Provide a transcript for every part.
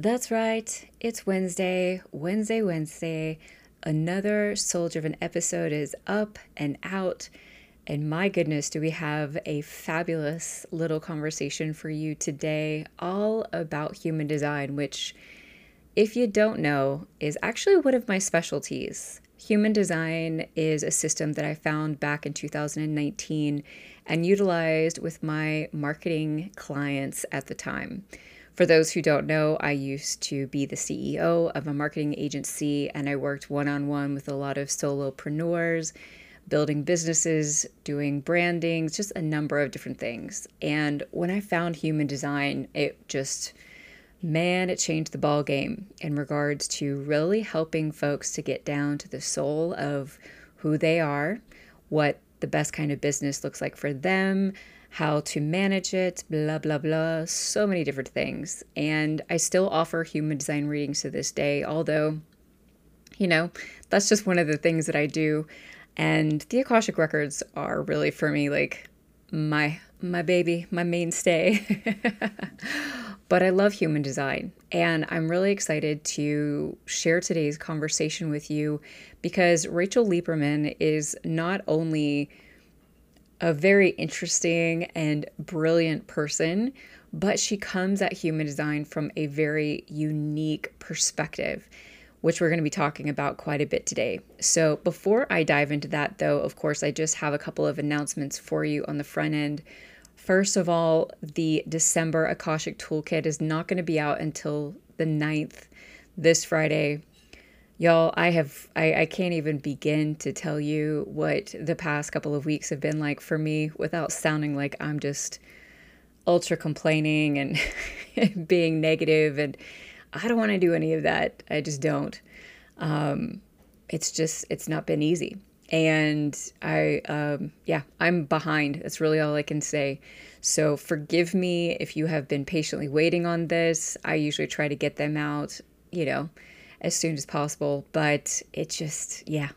That's right. It's Wednesday, Wednesday, Wednesday. Another of an episode is up and out. And my goodness, do we have a fabulous little conversation for you today, all about human design, which, if you don't know, is actually one of my specialties. Human design is a system that I found back in 2019 and utilized with my marketing clients at the time. For those who don't know, I used to be the CEO of a marketing agency and I worked one on one with a lot of solopreneurs, building businesses, doing branding, just a number of different things. And when I found human design, it just man, it changed the ball game in regards to really helping folks to get down to the soul of who they are, what the best kind of business looks like for them, how to manage it, blah, blah, blah, so many different things. And I still offer human design readings to this day, although, you know, that's just one of the things that I do. And the Akashic Records are really for me like my my baby, my mainstay. but I love human design and I'm really excited to share today's conversation with you because Rachel Lieberman is not only a very interesting and brilliant person, but she comes at human design from a very unique perspective, which we're going to be talking about quite a bit today. So, before I dive into that, though, of course, I just have a couple of announcements for you on the front end. First of all, the December Akashic Toolkit is not going to be out until the 9th this Friday, Y'all, I have I, I can't even begin to tell you what the past couple of weeks have been like for me without sounding like I'm just ultra complaining and being negative and I don't want to do any of that. I just don't. Um, it's just it's not been easy. And I um, yeah, I'm behind. That's really all I can say. So forgive me if you have been patiently waiting on this. I usually try to get them out, you know, as soon as possible. But it just, yeah,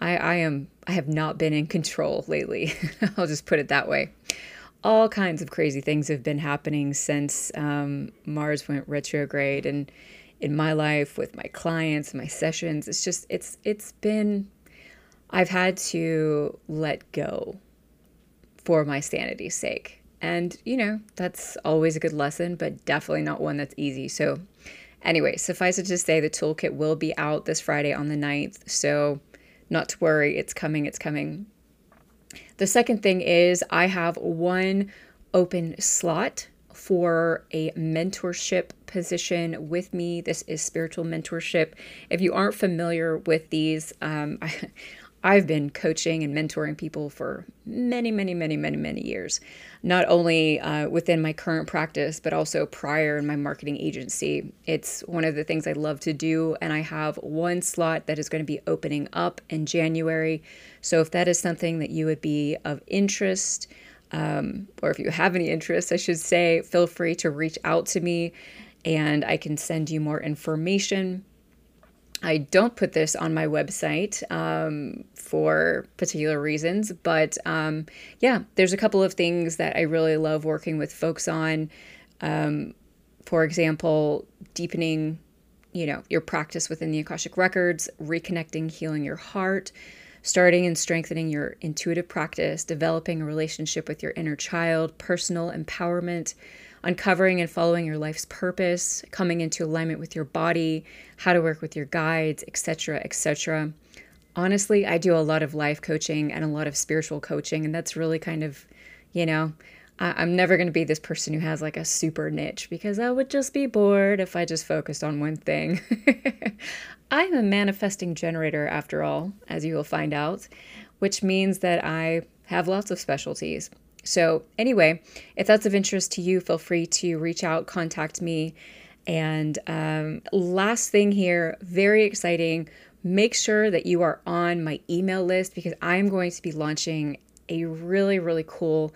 I, I am, I have not been in control lately. I'll just put it that way. All kinds of crazy things have been happening since um, Mars went retrograde, and in my life with my clients, my sessions, it's just, it's, it's been, I've had to let go for my sanity's sake. And, you know, that's always a good lesson, but definitely not one that's easy. So Anyway, suffice it to say, the toolkit will be out this Friday on the 9th. So, not to worry, it's coming, it's coming. The second thing is, I have one open slot for a mentorship position with me. This is spiritual mentorship. If you aren't familiar with these, um, I, I've been coaching and mentoring people for many, many, many, many, many years, not only uh, within my current practice, but also prior in my marketing agency. It's one of the things I love to do, and I have one slot that is going to be opening up in January. So if that is something that you would be of interest, um, or if you have any interest, I should say, feel free to reach out to me and I can send you more information. I don't put this on my website um, for particular reasons, but um, yeah, there's a couple of things that I really love working with folks on. Um, for example, deepening, you know, your practice within the Akashic Records, reconnecting, healing your heart, starting and strengthening your intuitive practice, developing a relationship with your inner child, personal empowerment uncovering and following your life's purpose, coming into alignment with your body, how to work with your guides, etc., etc. Honestly, I do a lot of life coaching and a lot of spiritual coaching, and that's really kind of, you know, I- am never going to be this person who has like a super niche because I would just be bored if I just focused on one thing. I'm a manifesting generator after all, as you will find out, which means that I have lots of specialties. So, anyway, if that's of interest to you, feel free to reach out, contact me. And um, last thing here, very exciting. Make sure that you are on my email list because I'm going to be launching a really, really cool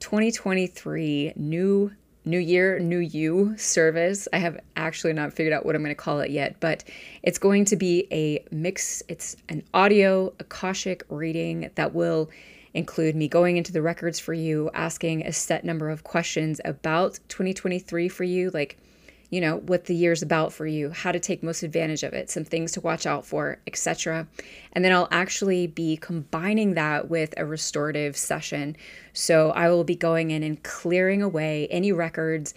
2023 new New Year, New You service. I have actually not figured out what I'm going to call it yet, but it's going to be a mix. It's an audio Akashic reading that will include me going into the records for you, asking a set number of questions about 2023 for you, like you know, what the year's about for you, how to take most advantage of it, some things to watch out for, etc. And then I'll actually be combining that with a restorative session. So I will be going in and clearing away any records,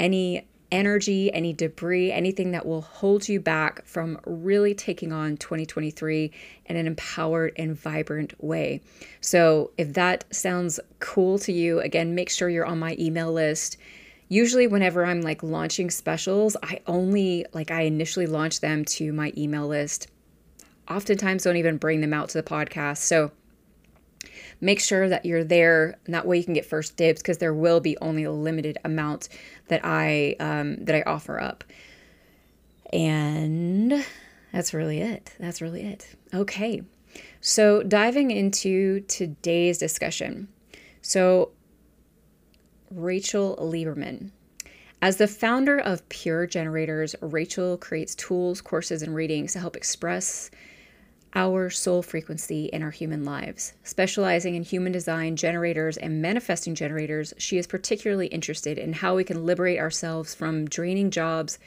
any energy, any debris, anything that will hold you back from really taking on 2023 in an empowered and vibrant way. So, if that sounds cool to you, again, make sure you're on my email list. Usually, whenever I'm like launching specials, I only like I initially launch them to my email list. Oftentimes, don't even bring them out to the podcast. So, make sure that you're there and that way you can get first dibs because there will be only a limited amount that i um, that i offer up. And that's really it. That's really it. Okay. So diving into today's discussion. So rachel lieberman. As the founder of Pure Generators, Rachel creates tools, courses, and readings to help express our soul frequency in our human lives. Specializing in human design generators and manifesting generators, she is particularly interested in how we can liberate ourselves from draining jobs,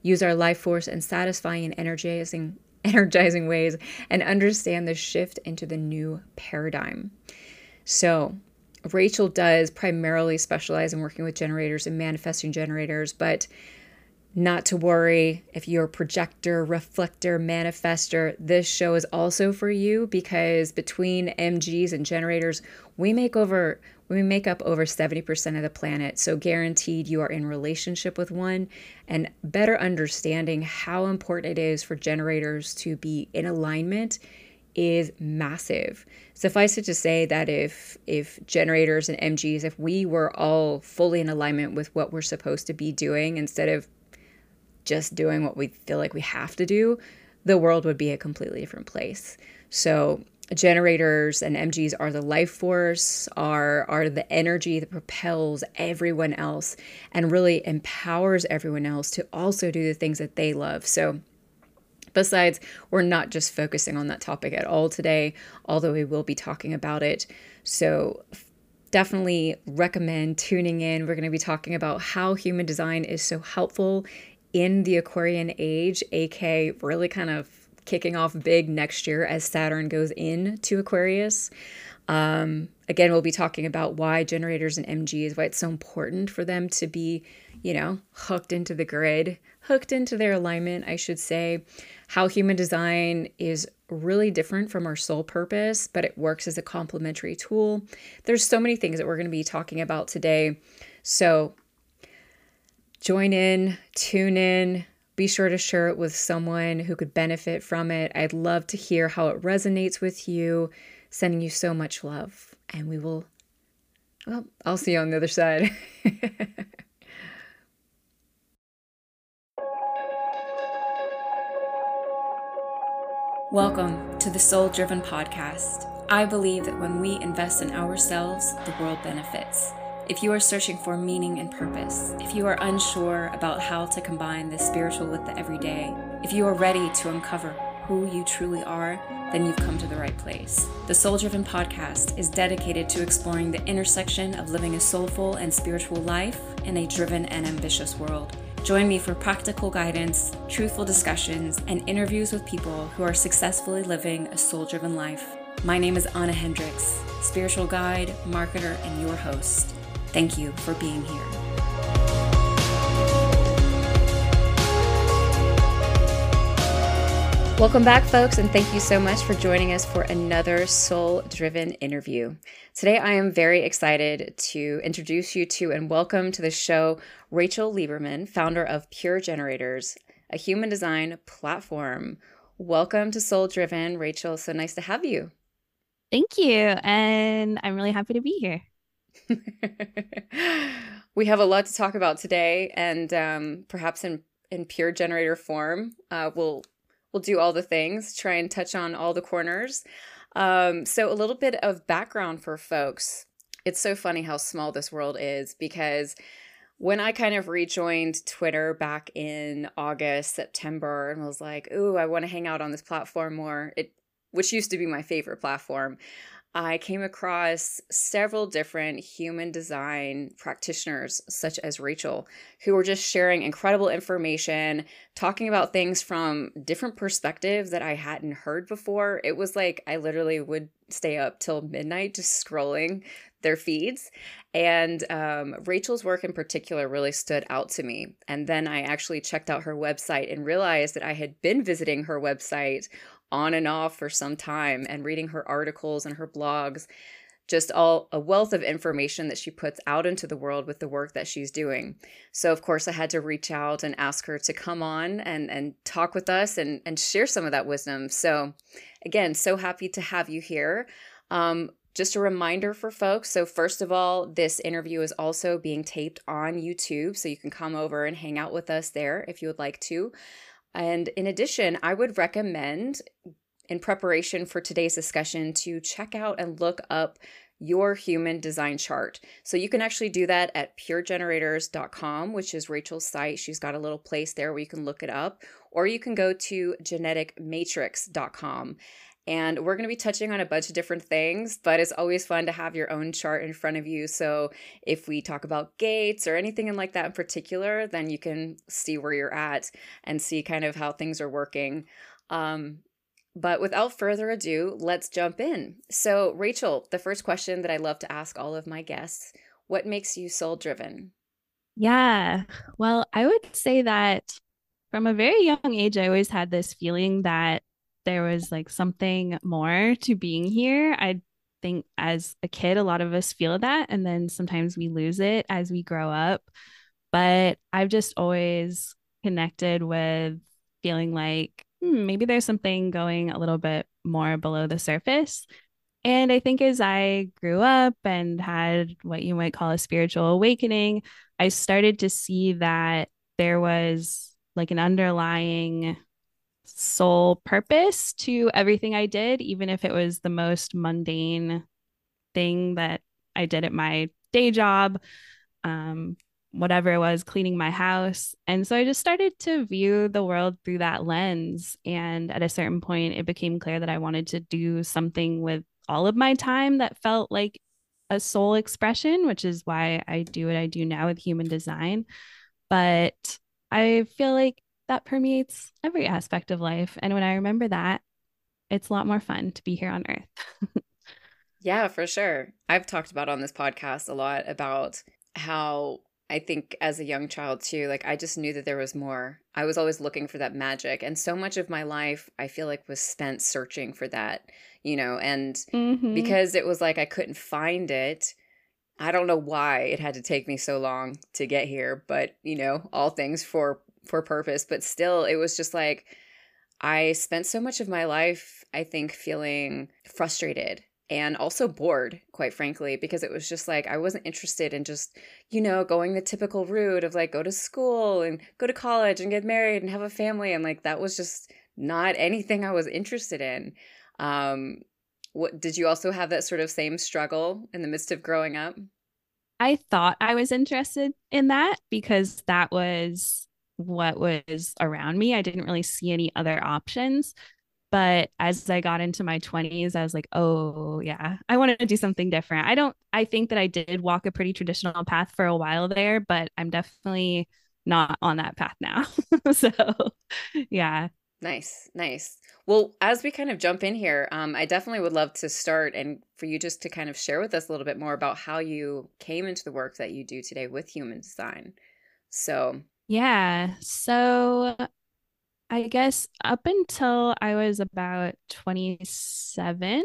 use our life force in satisfying and energizing energizing ways and understand the shift into the new paradigm. So, Rachel does primarily specialize in working with generators and manifesting generators, but not to worry if you're a projector, reflector, manifester. This show is also for you because between MGs and generators, we make over we make up over 70% of the planet. So guaranteed you are in relationship with one and better understanding how important it is for generators to be in alignment is massive. Suffice it to say that if if generators and MGs, if we were all fully in alignment with what we're supposed to be doing instead of just doing what we feel like we have to do, the world would be a completely different place. So generators and MGs are the life force, are are the energy that propels everyone else and really empowers everyone else to also do the things that they love. So besides, we're not just focusing on that topic at all today, although we will be talking about it. So definitely recommend tuning in. We're going to be talking about how human design is so helpful in the Aquarian age, AK really kind of kicking off big next year as Saturn goes into Aquarius. Um, again, we'll be talking about why generators and MGs, why it's so important for them to be, you know, hooked into the grid, hooked into their alignment, I should say. How human design is really different from our soul purpose, but it works as a complementary tool. There's so many things that we're going to be talking about today. So join in, tune in, be sure to share it with someone who could benefit from it. I'd love to hear how it resonates with you. Sending you so much love. And we will, well, I'll see you on the other side. Welcome to the Soul Driven Podcast. I believe that when we invest in ourselves, the world benefits. If you are searching for meaning and purpose, if you are unsure about how to combine the spiritual with the everyday, if you are ready to uncover who you truly are, then you've come to the right place. The Soul Driven podcast is dedicated to exploring the intersection of living a soulful and spiritual life in a driven and ambitious world. Join me for practical guidance, truthful discussions, and interviews with people who are successfully living a soul driven life. My name is Anna Hendricks, spiritual guide, marketer, and your host. Thank you for being here. Welcome back, folks, and thank you so much for joining us for another soul driven interview. Today, I am very excited to introduce you to and welcome to the show Rachel Lieberman, founder of Pure Generators, a human design platform. Welcome to Soul Driven, Rachel. So nice to have you. Thank you. And I'm really happy to be here. we have a lot to talk about today, and um, perhaps in in pure generator form, uh, we'll we'll do all the things, try and touch on all the corners. Um, so a little bit of background for folks. It's so funny how small this world is because when I kind of rejoined Twitter back in August, September, and was like, "Ooh, I want to hang out on this platform more," it which used to be my favorite platform. I came across several different human design practitioners, such as Rachel, who were just sharing incredible information, talking about things from different perspectives that I hadn't heard before. It was like I literally would stay up till midnight just scrolling their feeds. And um, Rachel's work in particular really stood out to me. And then I actually checked out her website and realized that I had been visiting her website on and off for some time and reading her articles and her blogs just all a wealth of information that she puts out into the world with the work that she's doing. So of course I had to reach out and ask her to come on and and talk with us and and share some of that wisdom. So again, so happy to have you here. Um, just a reminder for folks. So, first of all, this interview is also being taped on YouTube. So, you can come over and hang out with us there if you would like to. And in addition, I would recommend, in preparation for today's discussion, to check out and look up your human design chart. So you can actually do that at puregenerators.com, which is Rachel's site. She's got a little place there where you can look it up, or you can go to geneticmatrix.com. And we're going to be touching on a bunch of different things, but it's always fun to have your own chart in front of you. So if we talk about gates or anything like that in particular, then you can see where you're at and see kind of how things are working. Um, but without further ado, let's jump in. So, Rachel, the first question that I love to ask all of my guests what makes you soul driven? Yeah. Well, I would say that from a very young age, I always had this feeling that there was like something more to being here. I think as a kid, a lot of us feel that. And then sometimes we lose it as we grow up. But I've just always connected with feeling like hmm, maybe there's something going a little bit more below the surface. And I think as I grew up and had what you might call a spiritual awakening, I started to see that there was like an underlying soul purpose to everything I did, even if it was the most mundane thing that I did at my day job, um, whatever it was, cleaning my house. And so I just started to view the world through that lens. And at a certain point, it became clear that I wanted to do something with all of my time that felt like a soul expression, which is why I do what I do now with human design. But I feel like that permeates every aspect of life. And when I remember that, it's a lot more fun to be here on earth. yeah, for sure. I've talked about on this podcast a lot about how I think as a young child too, like I just knew that there was more. I was always looking for that magic. And so much of my life, I feel like, was spent searching for that, you know, and mm-hmm. because it was like I couldn't find it. I don't know why it had to take me so long to get here, but you know, all things for for purpose, but still it was just like I spent so much of my life I think feeling frustrated and also bored, quite frankly, because it was just like I wasn't interested in just, you know, going the typical route of like go to school and go to college and get married and have a family. And like that was just not anything I was interested in. Um, what did you also have that sort of same struggle in the midst of growing up? I thought I was interested in that because that was what was around me. I didn't really see any other options. But as I got into my 20s, I was like, oh, yeah, I want to do something different. I don't, I think that I did walk a pretty traditional path for a while there, but I'm definitely not on that path now. so, yeah. Nice, nice. Well, as we kind of jump in here, um, I definitely would love to start and for you just to kind of share with us a little bit more about how you came into the work that you do today with human design. So, yeah. So I guess up until I was about 27,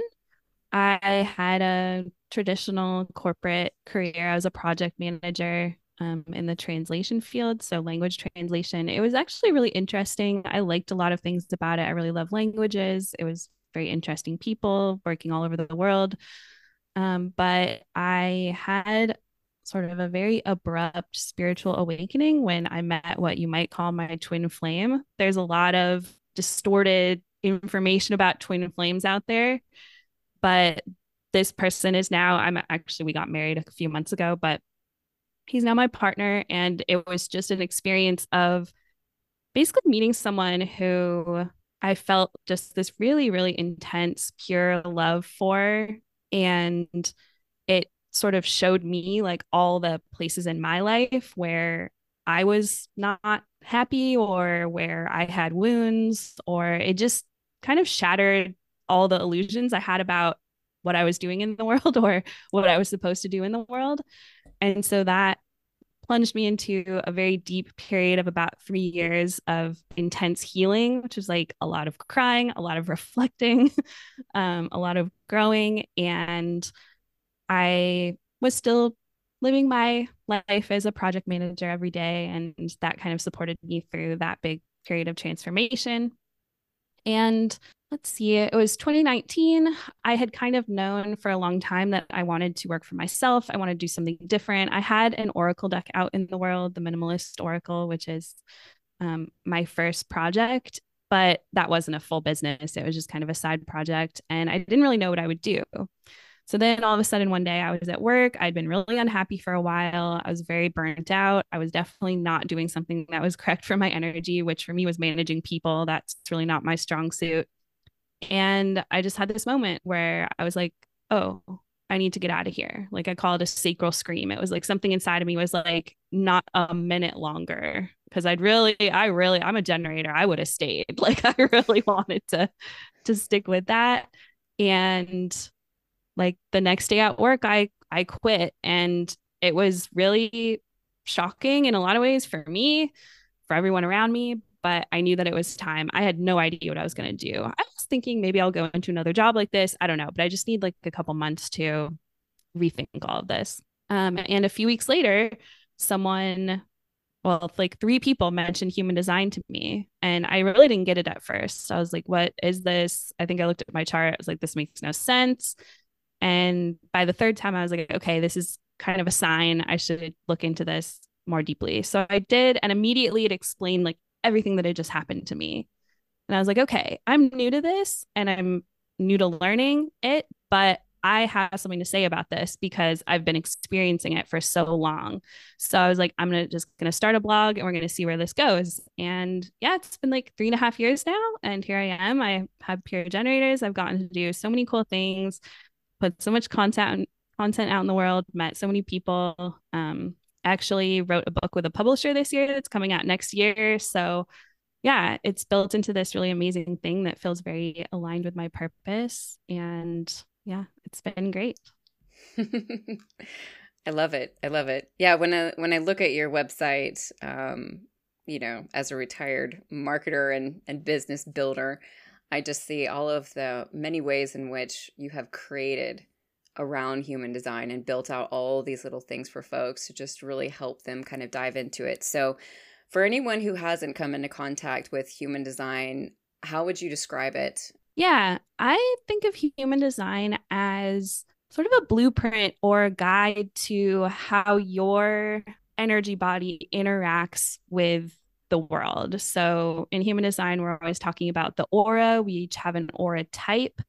I had a traditional corporate career. I was a project manager um, in the translation field, so language translation. It was actually really interesting. I liked a lot of things about it. I really love languages. It was very interesting people working all over the world. Um, but I had sort of a very abrupt spiritual awakening when I met what you might call my twin flame. There's a lot of distorted information about twin flames out there, but this person is now, I'm actually, we got married a few months ago, but he's now my partner. And it was just an experience of basically meeting someone who I felt just this really, really intense, pure love for And it sort of showed me like all the places in my life where I was not happy or where I had wounds, or it just kind of shattered all the illusions I had about what I was doing in the world or what I was supposed to do in the world. And so that plunged me into a very deep period of about three years of intense healing, which was like a lot of crying, a lot of reflecting, um, a lot of growing. And I was still living my life as a project manager every day. And that kind of supported me through that big period of transformation. And let's see, it was 2019. I had kind of known for a long time that I wanted to work for myself. I wanted to do something different. I had an Oracle deck out in the world, the Minimalist Oracle, which is um, my first project, but that wasn't a full business. It was just kind of a side project. And I didn't really know what I would do. So then all of a sudden, one day I was at work. I'd been really unhappy for a while. I was very burnt out. I was definitely not doing something that was correct for my energy, which for me was managing people. That's really not my strong suit. And I just had this moment where I was like, oh, I need to get out of here. Like I call it a sacral scream. It was like something inside of me was like not a minute longer because I'd really, I really, I'm a generator. I would have stayed. Like I really wanted to to stick with that. And like the next day at work i i quit and it was really shocking in a lot of ways for me for everyone around me but i knew that it was time i had no idea what i was going to do i was thinking maybe i'll go into another job like this i don't know but i just need like a couple months to rethink all of this um, and a few weeks later someone well, like three people mentioned human design to me, and I really didn't get it at first. So I was like, "What is this?" I think I looked at my chart. I was like, "This makes no sense." And by the third time, I was like, okay, this is kind of a sign. I should look into this more deeply. So I did. And immediately it explained like everything that had just happened to me. And I was like, okay, I'm new to this and I'm new to learning it, but I have something to say about this because I've been experiencing it for so long. So I was like, I'm gonna just gonna start a blog and we're gonna see where this goes. And yeah, it's been like three and a half years now, and here I am. I have Pure Generators. I've gotten to do so many cool things put so much content content out in the world, met so many people. Um, actually wrote a book with a publisher this year that's coming out next year. So yeah, it's built into this really amazing thing that feels very aligned with my purpose. And yeah, it's been great. I love it. I love it. Yeah, when I when I look at your website, um, you know, as a retired marketer and and business builder, I just see all of the many ways in which you have created around human design and built out all these little things for folks to just really help them kind of dive into it. So, for anyone who hasn't come into contact with human design, how would you describe it? Yeah, I think of human design as sort of a blueprint or a guide to how your energy body interacts with the world. So in human design, we're always talking about the aura. We each have an aura type,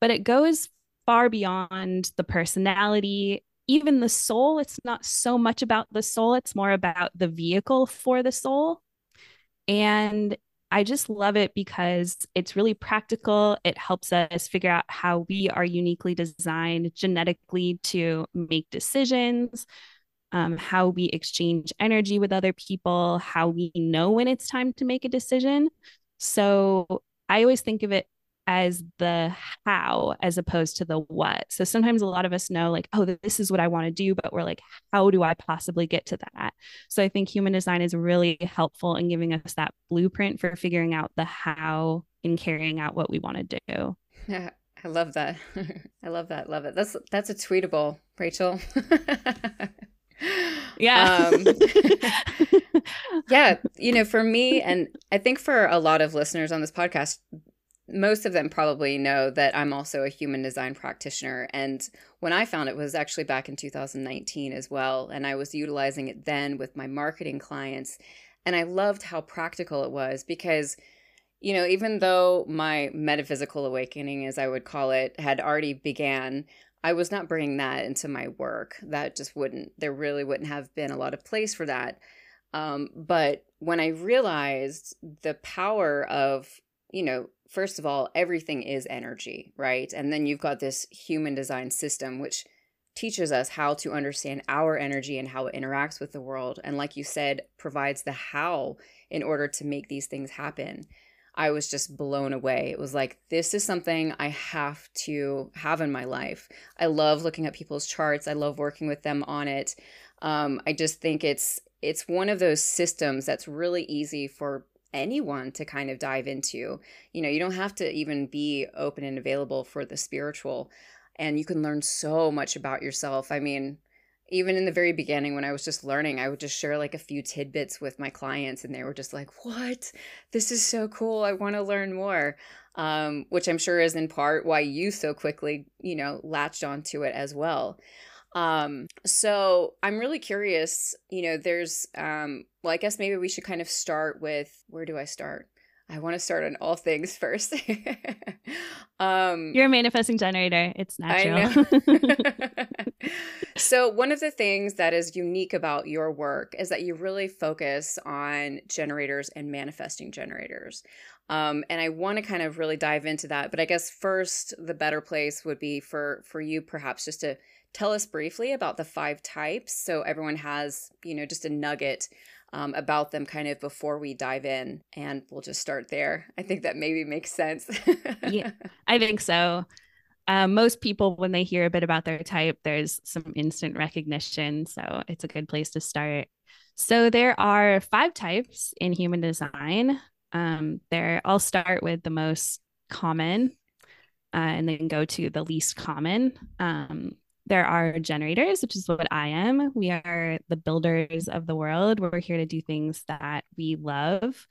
but it goes far beyond the personality, even the soul. It's not so much about the soul, it's more about the vehicle for the soul. And I just love it because it's really practical. It helps us figure out how we are uniquely designed genetically to make decisions, um, how we exchange energy with other people, how we know when it's time to make a decision. So I always think of it as the how as opposed to the what. So sometimes a lot of us know, like, oh, this is what I want to do, but we're like, how do I possibly get to that? So I think human design is really helpful in giving us that blueprint for figuring out the how in carrying out what we want to do. Yeah, I love that. I love that. Love it. That's that's a tweetable, Rachel. Yeah. Um, yeah. You know, for me, and I think for a lot of listeners on this podcast, most of them probably know that I'm also a human design practitioner. And when I found it was actually back in 2019 as well. And I was utilizing it then with my marketing clients. And I loved how practical it was because, you know, even though my metaphysical awakening, as I would call it, had already began, I was not bringing that into my work. That just wouldn't, there really wouldn't have been a lot of place for that. Um, but when I realized the power of you know, first of all, everything is energy, right? And then you've got this human design system, which teaches us how to understand our energy and how it interacts with the world. And like you said, provides the how in order to make these things happen. I was just blown away. It was like, this is something I have to have in my life. I love looking at people's charts. I love working with them on it. Um, I just think it's it's one of those systems that's really easy for anyone to kind of dive into. You know, you don't have to even be open and available for the spiritual and you can learn so much about yourself. I mean, even in the very beginning when I was just learning, I would just share like a few tidbits with my clients, and they were just like, What? This is so cool. I want to learn more. Um, which I'm sure is in part why you so quickly, you know, latched onto it as well. Um, so I'm really curious, you know, there's, um, well, I guess maybe we should kind of start with where do I start? I want to start on all things first. um, You're a manifesting generator. It's natural. so, one of the things that is unique about your work is that you really focus on generators and manifesting generators. Um, and I want to kind of really dive into that. But I guess first, the better place would be for for you, perhaps, just to tell us briefly about the five types, so everyone has you know just a nugget um, about them kind of before we dive in. And we'll just start there. I think that maybe makes sense. yeah, I think so. Um, most people, when they hear a bit about their type, there's some instant recognition. So it's a good place to start. So there are five types in human design. Um, there, I'll start with the most common uh, and then go to the least common. Um, there are generators, which is what I am. We are the builders of the world. We're here to do things that we love.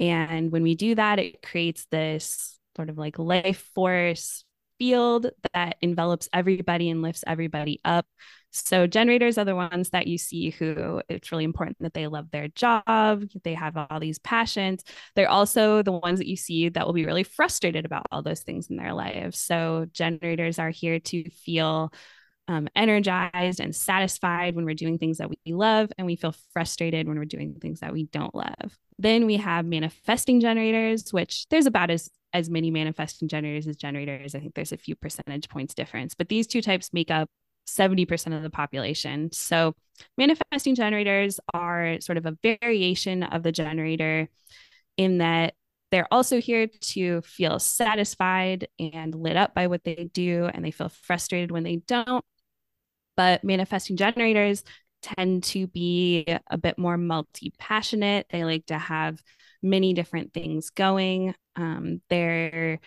And when we do that, it creates this sort of like life force field that envelops everybody and lifts everybody up. So generators are the ones that you see who it's really important that they love their job, they have all these passions. They're also the ones that you see that will be really frustrated about all those things in their lives. So generators are here to feel um, energized and satisfied when we're doing things that we love, and we feel frustrated when we're doing things that we don't love. Then we have manifesting generators, which there's about as as many manifesting generators as generators. I think there's a few percentage points difference, but these two types make up 70% of the population. So, manifesting generators are sort of a variation of the generator in that they're also here to feel satisfied and lit up by what they do, and they feel frustrated when they don't but manifesting generators tend to be a bit more multi passionate. They like to have many different things going. Um, they're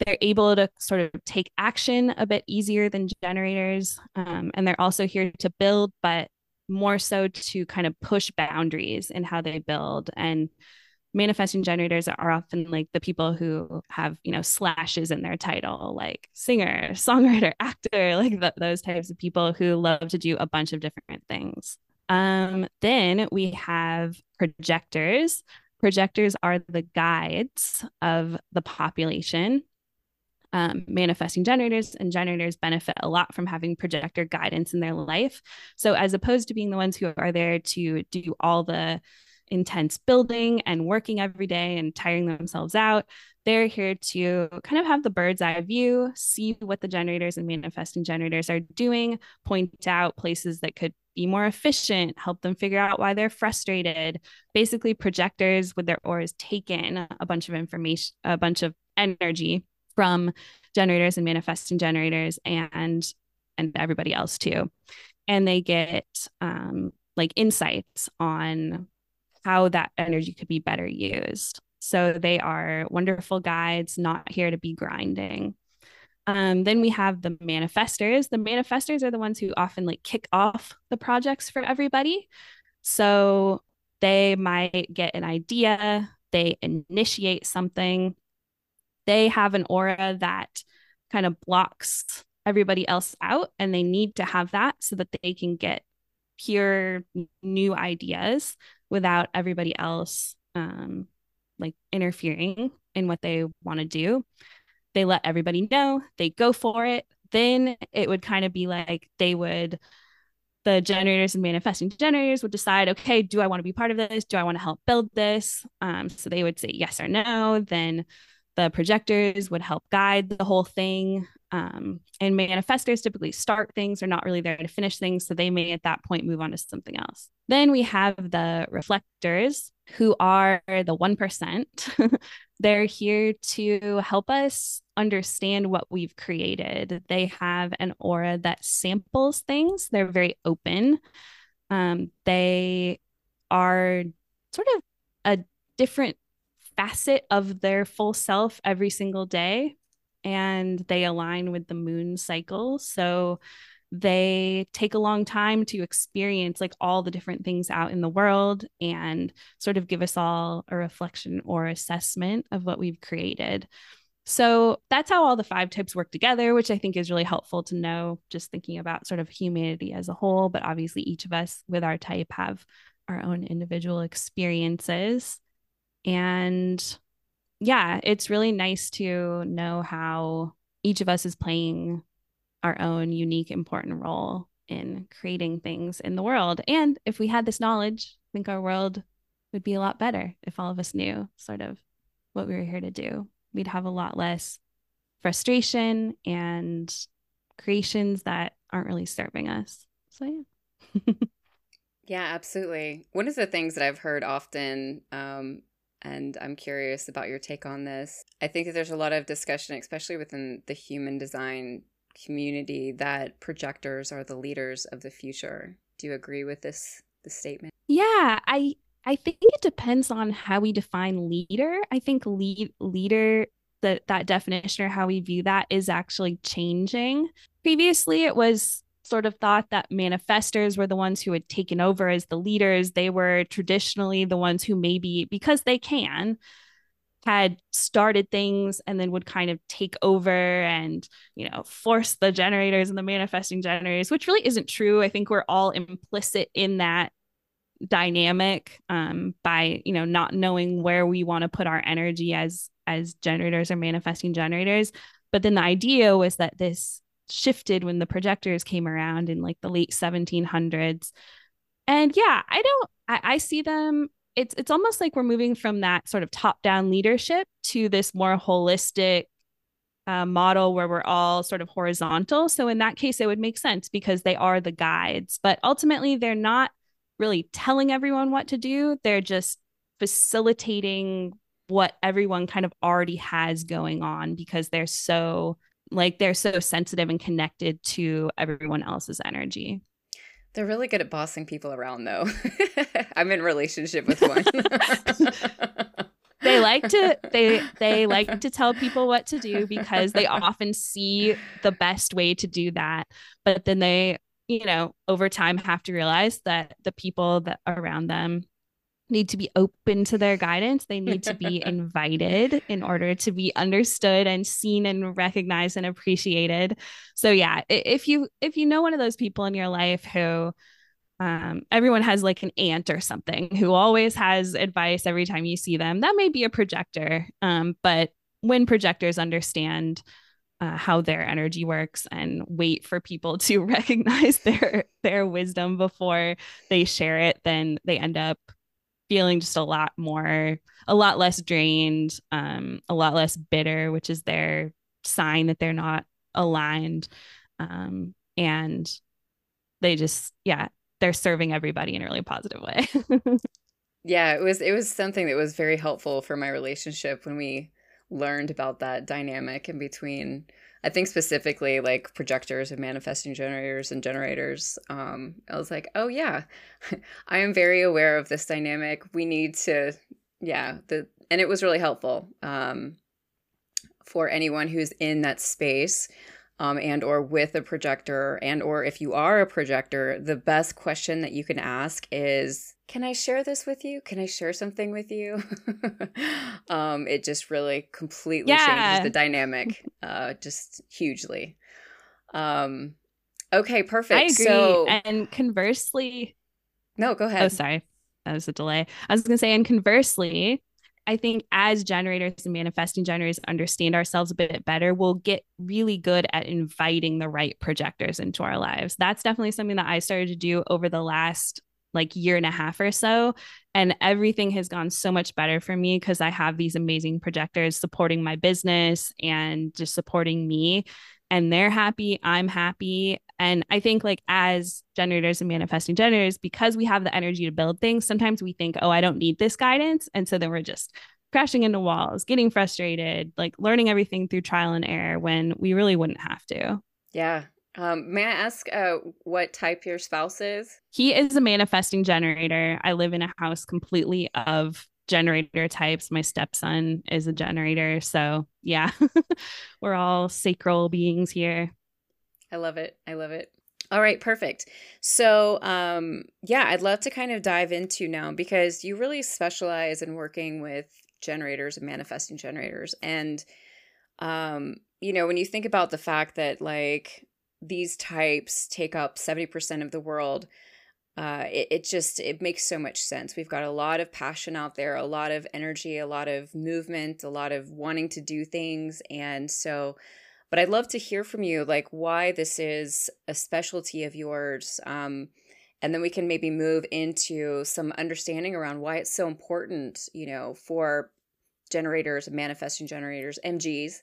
they're able to sort of take action a bit easier than generators, um, and they're also here to build, but more so to kind of push boundaries in how they build and manifesting generators are often like the people who have you know slashes in their title like singer songwriter actor like the, those types of people who love to do a bunch of different things. Um, then we have projectors. Projectors are the guides of the population. Um, manifesting generators and generators benefit a lot from having projector guidance in their life. So as opposed to being the ones who are there to do all the intense building and working every day and tiring themselves out. They're here to kind of have the bird's eye view, see what the generators and manifesting generators are doing, point out places that could be more efficient, help them figure out why they're frustrated. Basically, projectors with their auras take in a bunch of information, a bunch of energy from generators and manifesting generators and and everybody else too and they get um, like insights on how that energy could be better used. So they are wonderful guides, not here to be grinding. Um, then we have the manifestors. The manifestors are the ones who often like kick off the projects for everybody. So they might get an idea, they initiate something, they have an aura that kind of blocks everybody else out, and they need to have that so that they can get pure new ideas without everybody else um, like interfering in what they want to do. They let everybody know, they go for it. Then it would kind of be like they would the generators and manifesting generators would decide, okay, do I want to be part of this? Do I want to help build this? Um, so they would say yes or no. Then the projectors would help guide the whole thing. Um, and manifestors typically start things, they're not really there to finish things. So they may at that point move on to something else. Then we have the reflectors, who are the 1%. They're here to help us understand what we've created. They have an aura that samples things, they're very open. Um, they are sort of a different facet of their full self every single day, and they align with the moon cycle. So they take a long time to experience like all the different things out in the world and sort of give us all a reflection or assessment of what we've created. So that's how all the five types work together, which I think is really helpful to know, just thinking about sort of humanity as a whole. But obviously, each of us with our type have our own individual experiences. And yeah, it's really nice to know how each of us is playing our own unique, important role in creating things in the world. And if we had this knowledge, I think our world would be a lot better if all of us knew sort of what we were here to do. We'd have a lot less frustration and creations that aren't really serving us. So, yeah. yeah, absolutely. One of the things that I've heard often, um, and I'm curious about your take on this, I think that there's a lot of discussion, especially within the human design community that projectors are the leaders of the future. Do you agree with this this statement? Yeah, I I think it depends on how we define leader. I think lead leader that that definition or how we view that is actually changing. Previously it was sort of thought that manifestors were the ones who had taken over as the leaders. They were traditionally the ones who maybe because they can had started things and then would kind of take over and you know force the generators and the manifesting generators which really isn't true i think we're all implicit in that dynamic um, by you know not knowing where we want to put our energy as as generators or manifesting generators but then the idea was that this shifted when the projectors came around in like the late 1700s and yeah i don't I, I see them it's it's almost like we're moving from that sort of top down leadership to this more holistic uh, model where we're all sort of horizontal. So in that case, it would make sense because they are the guides, but ultimately they're not really telling everyone what to do. They're just facilitating what everyone kind of already has going on because they're so like they're so sensitive and connected to everyone else's energy. They're really good at bossing people around, though. I'm in relationship with one. they like to they they like to tell people what to do because they often see the best way to do that. But then they, you know, over time have to realize that the people that around them need to be open to their guidance. They need to be invited in order to be understood and seen and recognized and appreciated. So yeah, if you if you know one of those people in your life who um, everyone has like an aunt or something who always has advice every time you see them. That may be a projector, um, but when projectors understand uh, how their energy works and wait for people to recognize their their wisdom before they share it, then they end up feeling just a lot more, a lot less drained, um, a lot less bitter, which is their sign that they're not aligned. Um, and they just, yeah, they're serving everybody in a really positive way. yeah, it was it was something that was very helpful for my relationship when we learned about that dynamic in between I think specifically like projectors and manifesting generators and generators. Um, I was like, oh yeah, I am very aware of this dynamic. We need to, yeah, the and it was really helpful um, for anyone who's in that space. Um, and or with a projector and or if you are a projector the best question that you can ask is can I share this with you? Can I share something with you? um, it just really completely yeah. changes the dynamic, uh, just hugely. Um, okay, perfect. I agree. So, and conversely, no, go ahead. Oh, sorry, that was a delay. I was going to say, and conversely, I think as generators and manifesting generators understand ourselves a bit better, we'll get really good at inviting the right projectors into our lives. That's definitely something that I started to do over the last like year and a half or so and everything has gone so much better for me because I have these amazing projectors supporting my business and just supporting me and they're happy, I'm happy. And I think, like, as generators and manifesting generators, because we have the energy to build things, sometimes we think, oh, I don't need this guidance. And so then we're just crashing into walls, getting frustrated, like learning everything through trial and error when we really wouldn't have to. Yeah. Um, may I ask uh, what type your spouse is? He is a manifesting generator. I live in a house completely of generator types. My stepson is a generator. So, yeah, we're all sacral beings here. I love it. I love it. All right, perfect. So, um, yeah, I'd love to kind of dive into now because you really specialize in working with generators and manifesting generators. And, um, you know, when you think about the fact that like these types take up 70% of the world, uh, it, it just it makes so much sense. We've got a lot of passion out there a lot of energy a lot of movement a lot of wanting to do things and so but i'd love to hear from you like why this is a specialty of yours um, and then we can maybe move into some understanding around why it's so important you know for generators manifesting generators mgs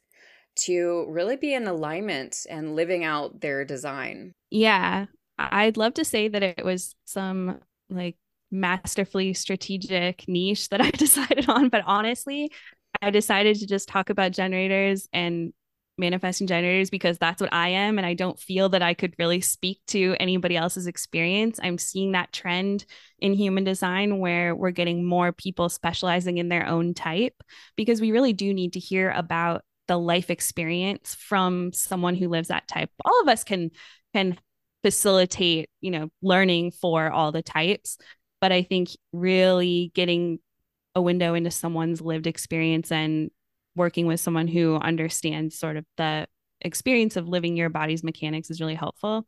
to really be in alignment and living out their design yeah I'd love to say that it was some like masterfully strategic niche that I decided on, but honestly, I decided to just talk about generators and manifesting generators because that's what I am. And I don't feel that I could really speak to anybody else's experience. I'm seeing that trend in human design where we're getting more people specializing in their own type because we really do need to hear about the life experience from someone who lives that type. All of us can can facilitate, you know, learning for all the types. But I think really getting a window into someone's lived experience and working with someone who understands sort of the experience of living your body's mechanics is really helpful.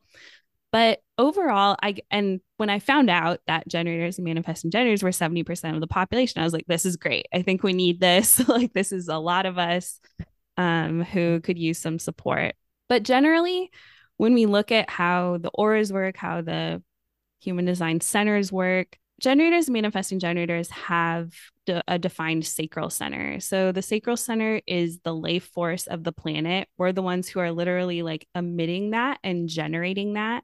But overall, I and when I found out that generators and manifesting generators were 70% of the population, I was like, this is great. I think we need this. like this is a lot of us um, who could use some support. But generally, when we look at how the auras work, how the human design centers work, generators, manifesting generators have a defined sacral center. So the sacral center is the life force of the planet. We're the ones who are literally like emitting that and generating that.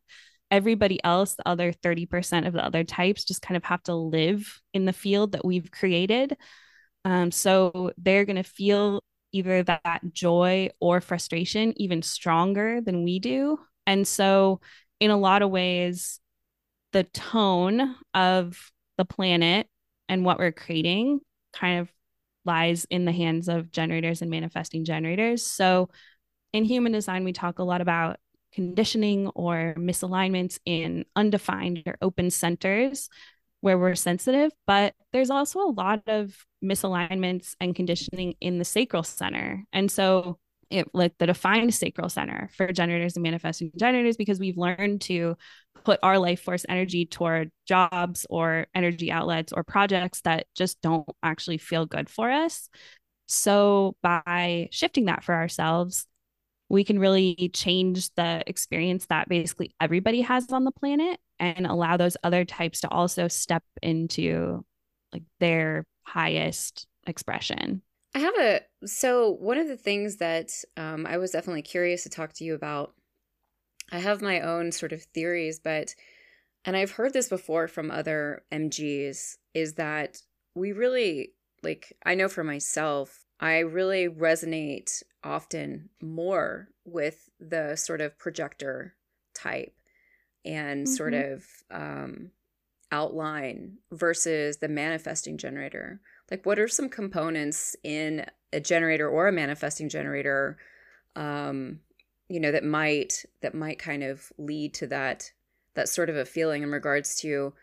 Everybody else, the other 30% of the other types, just kind of have to live in the field that we've created. Um, so they're going to feel either that joy or frustration even stronger than we do. And so, in a lot of ways, the tone of the planet and what we're creating kind of lies in the hands of generators and manifesting generators. So, in human design, we talk a lot about conditioning or misalignments in undefined or open centers where we're sensitive, but there's also a lot of misalignments and conditioning in the sacral center. And so it like the defined sacral center for generators and manifesting generators because we've learned to put our life force energy toward jobs or energy outlets or projects that just don't actually feel good for us. So by shifting that for ourselves, we can really change the experience that basically everybody has on the planet and allow those other types to also step into like their highest expression. I have a so one of the things that um, I was definitely curious to talk to you about. I have my own sort of theories, but and I've heard this before from other MGs is that we really like I know for myself I really resonate often more with the sort of projector type and mm-hmm. sort of um, outline versus the manifesting generator. Like, what are some components in a generator or a manifesting generator, um, you know, that might that might kind of lead to that that sort of a feeling in regards to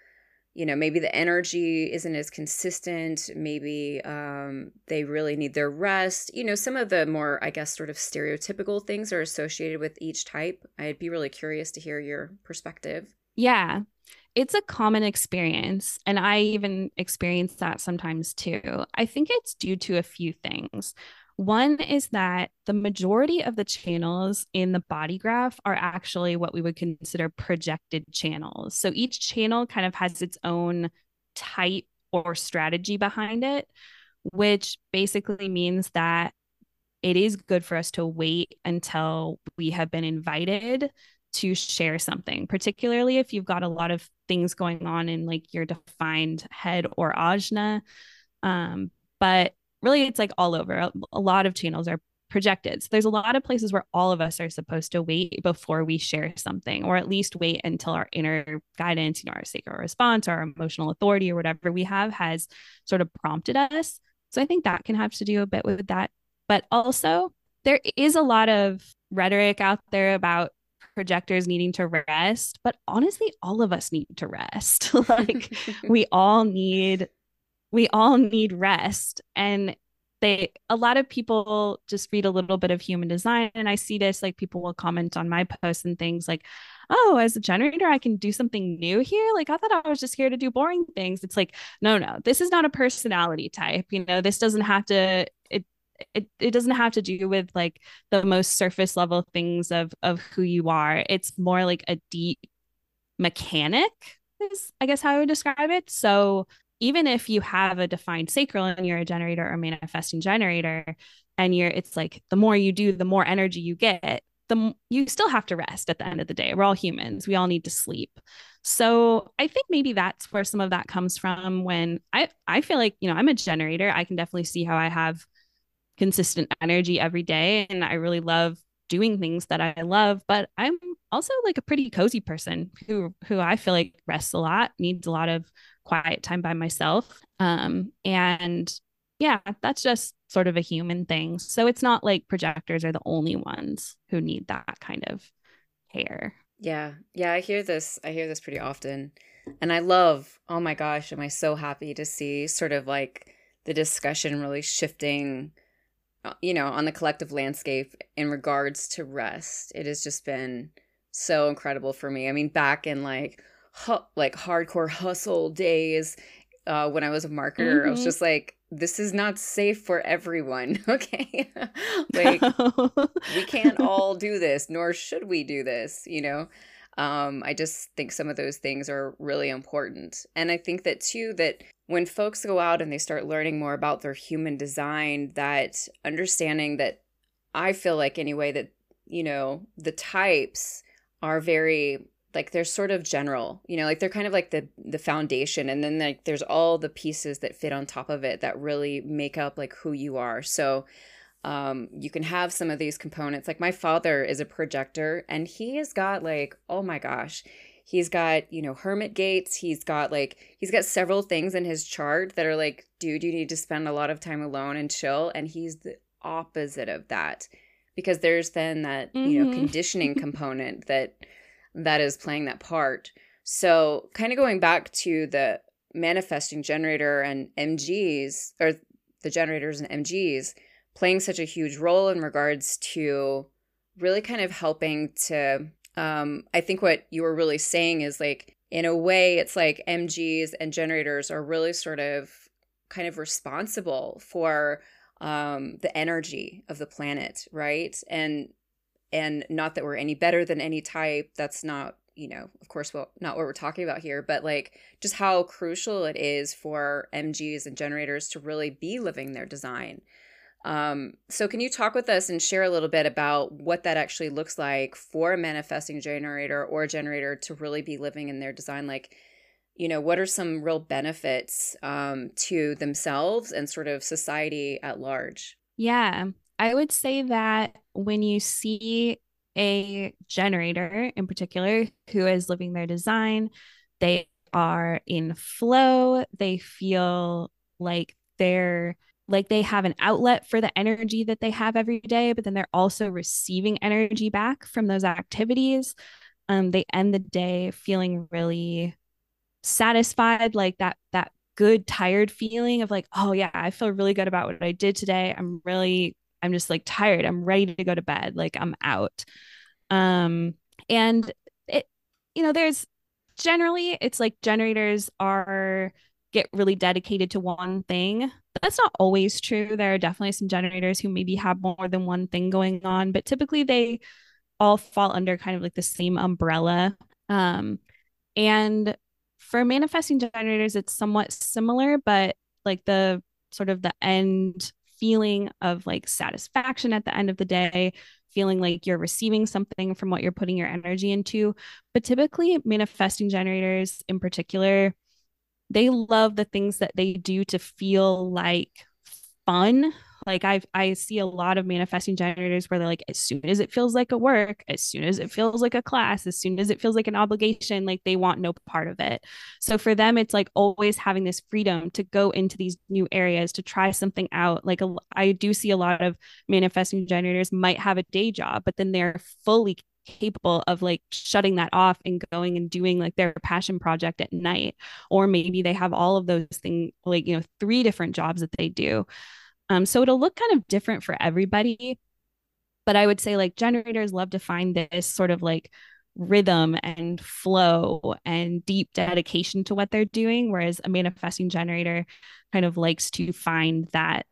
you know maybe the energy isn't as consistent maybe um, they really need their rest you know some of the more i guess sort of stereotypical things are associated with each type. I'd be really curious to hear your perspective. Yeah it's a common experience. And I even experience that sometimes too. I think it's due to a few things. One is that the majority of the channels in the body graph are actually what we would consider projected channels. So each channel kind of has its own type or strategy behind it, which basically means that it is good for us to wait until we have been invited to share something, particularly if you've got a lot of things going on in like your defined head or ajna. Um, but really, it's like all over. A, a lot of channels are projected. So there's a lot of places where all of us are supposed to wait before we share something, or at least wait until our inner guidance, you know, our sacral response, our emotional authority, or whatever we have has sort of prompted us. So I think that can have to do a bit with that. But also, there is a lot of rhetoric out there about projectors needing to rest, but honestly, all of us need to rest. like we all need we all need rest. And they a lot of people just read a little bit of human design and i see this like people will comment on my posts and things like oh as a generator i can do something new here? Like i thought i was just here to do boring things. It's like no no this is not a personality type you know? This doesn't have to it it, it doesn't have to do with like the most surface level things of of who you are. It's more like a deep mechanic is i guess how i would describe it. So even if you have a defined sacral and you're a generator or manifesting generator and you're it's like the more you do the more energy you get the you still have to rest at the end of the day. We're all humans. We all need to sleep. So i think maybe that's where some of that comes from when i i feel like you know i'm a generator. I can definitely see how i have consistent energy every day and I really love doing things that I love, but I'm also like a pretty cozy person who who I feel like rests a lot, needs a lot of quiet time by myself. Um and yeah, that's just sort of a human thing. So it's not like projectors are the only ones who need that kind of care. Yeah. Yeah, I hear this I hear this pretty often. And I love, oh my gosh, am I so happy to see sort of like the discussion really shifting you know, on the collective landscape in regards to rest. It has just been so incredible for me. I mean, back in like hu- like hardcore hustle days, uh, when I was a marketer, mm-hmm. I was mm-hmm. just like, this is not safe for everyone. Okay, like we can't all do this, nor should we do this. You know. Um, I just think some of those things are really important. And I think that too, that when folks go out and they start learning more about their human design, that understanding that I feel like anyway, that, you know, the types are very like they're sort of general you know like they're kind of like the the foundation and then like there's all the pieces that fit on top of it that really make up like who you are so um, you can have some of these components. Like my father is a projector and he has got like, oh my gosh, he's got, you know, hermit gates. He's got like, he's got several things in his chart that are like, dude, you need to spend a lot of time alone and chill. And he's the opposite of that because there's then that, mm-hmm. you know, mm-hmm. conditioning component that, that is playing that part. So kind of going back to the manifesting generator and MGs or the generators and MGs, playing such a huge role in regards to really kind of helping to um, I think what you were really saying is like in a way it's like MGs and generators are really sort of kind of responsible for um, the energy of the planet, right? And and not that we're any better than any type. That's not you know, of course, well, not what we're talking about here, but like just how crucial it is for MGs and generators to really be living their design. Um, so, can you talk with us and share a little bit about what that actually looks like for a manifesting generator or a generator to really be living in their design? Like, you know, what are some real benefits um, to themselves and sort of society at large? Yeah, I would say that when you see a generator in particular who is living their design, they are in flow, they feel like they're like they have an outlet for the energy that they have every day, but then they're also receiving energy back from those activities. Um, they end the day feeling really satisfied, like that that good tired feeling of like, oh yeah, I feel really good about what I did today. I'm really, I'm just like tired. I'm ready to go to bed. Like I'm out. Um, and it, you know, there's generally it's like generators are get really dedicated to one thing. That's not always true. There are definitely some generators who maybe have more than one thing going on, but typically they all fall under kind of like the same umbrella. Um, and for manifesting generators, it's somewhat similar, but like the sort of the end feeling of like satisfaction at the end of the day, feeling like you're receiving something from what you're putting your energy into. But typically, manifesting generators in particular, they love the things that they do to feel like fun like I I see a lot of manifesting generators where they're like, as soon as it feels like a work, as soon as it feels like a class, as soon as it feels like an obligation, like they want no part of it. So for them, it's like always having this freedom to go into these new areas to try something out. Like a, I do see a lot of manifesting generators might have a day job, but then they're fully capable of like shutting that off and going and doing like their passion project at night or maybe they have all of those things like you know three different jobs that they do um, so it'll look kind of different for everybody. But I would say like generators love to find this sort of like rhythm and flow and deep dedication to what they're doing. Whereas a manifesting generator kind of likes to find that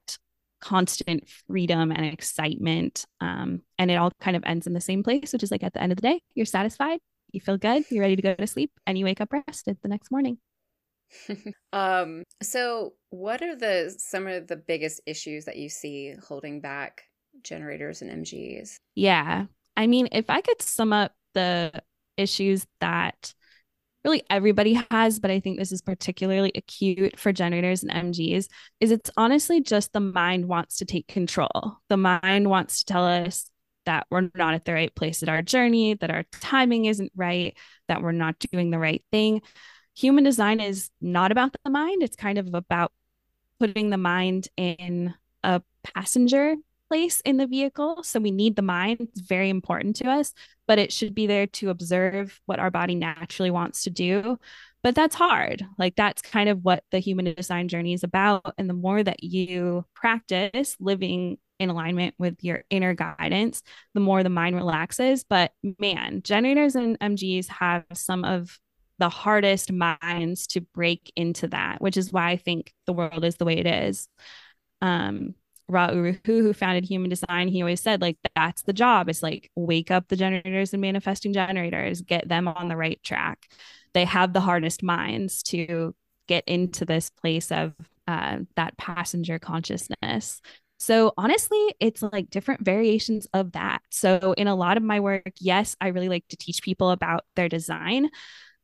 constant freedom and excitement. Um, and it all kind of ends in the same place, which is like at the end of the day, you're satisfied, you feel good, you're ready to go to sleep, and you wake up rested the next morning. um, so what are the some of the biggest issues that you see holding back generators and MGs? Yeah. I mean, if I could sum up the issues that really everybody has, but I think this is particularly acute for generators and MGs, is it's honestly just the mind wants to take control. The mind wants to tell us that we're not at the right place at our journey, that our timing isn't right, that we're not doing the right thing human design is not about the mind. It's kind of about putting the mind in a passenger place in the vehicle. So we need the mind. It's very important to us, but it should be there to observe what our body naturally wants to do. But that's hard. Like that's kind of what the human design journey is about. And the more that you practice living in alignment with your inner guidance, the more the mind relaxes. But man, generators and MGs have some of the hardest minds to break into that, which is why I think the world is the way it is. Um, Ra Uru Hu, who founded Human Design, he always said, like, that's the job. It's like wake up the generators and manifesting generators, get them on the right track. They have the hardest minds to get into this place of uh, that passenger consciousness. So honestly, it's like different variations of that. So in a lot of my work, yes, I really like to teach people about their design,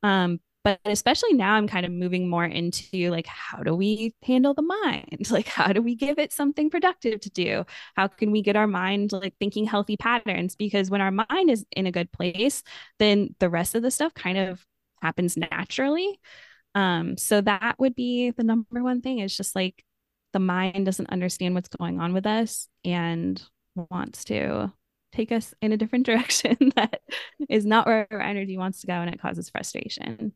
um, but especially now I'm kind of moving more into like how do we handle the mind? Like how do we give it something productive to do? How can we get our mind like thinking healthy patterns because when our mind is in a good place, then the rest of the stuff kind of happens naturally. Um so that would be the number one thing is just like the mind doesn't understand what's going on with us and wants to take us in a different direction that is not where our energy wants to go and it causes frustration.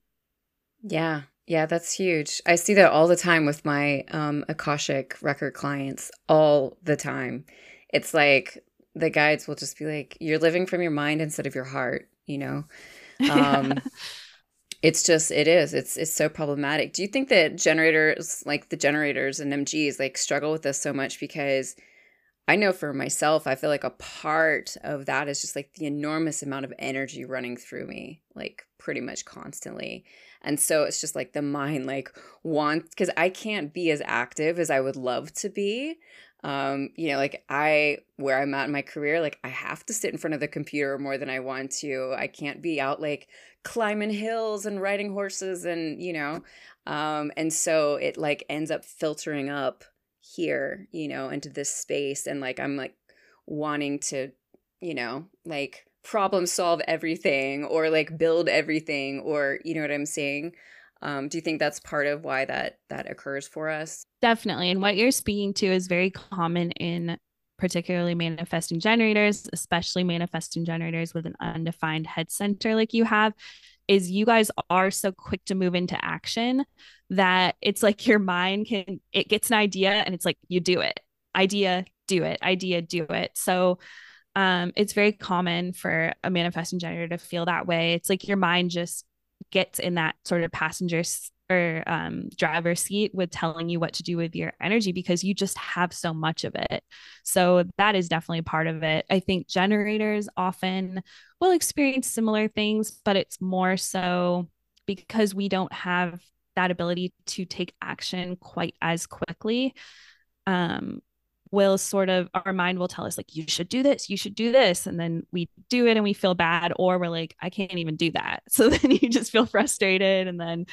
Yeah. Yeah, that's huge. I see that all the time with my um, Akashic record clients, all the time. It's like the guides will just be like, you're living from your mind instead of your heart, you know? Um, it's just, it is. It's, it's so problematic. Do you think that generators, like the generators and MGs, like struggle with this so much because I know for myself, I feel like a part of that is just like the enormous amount of energy running through me, like pretty much constantly. And so it's just like the mind, like, wants, because I can't be as active as I would love to be. Um, you know, like I, where I'm at in my career, like I have to sit in front of the computer more than I want to. I can't be out like climbing hills and riding horses and, you know, um, and so it like ends up filtering up here, you know, into this space and like I'm like wanting to, you know, like problem solve everything or like build everything or you know what I'm saying? Um, do you think that's part of why that that occurs for us? Definitely. And what you're speaking to is very common in particularly manifesting generators, especially manifesting generators with an undefined head center like you have, is you guys are so quick to move into action that it's like your mind can it gets an idea and it's like you do it idea do it idea do it so um it's very common for a manifesting generator to feel that way it's like your mind just gets in that sort of passenger or um, driver seat with telling you what to do with your energy because you just have so much of it. So that is definitely part of it. I think generators often will experience similar things, but it's more so because we don't have that ability to take action quite as quickly. Um, will sort of our mind will tell us like you should do this you should do this and then we do it and we feel bad or we're like i can't even do that. So then you just feel frustrated and then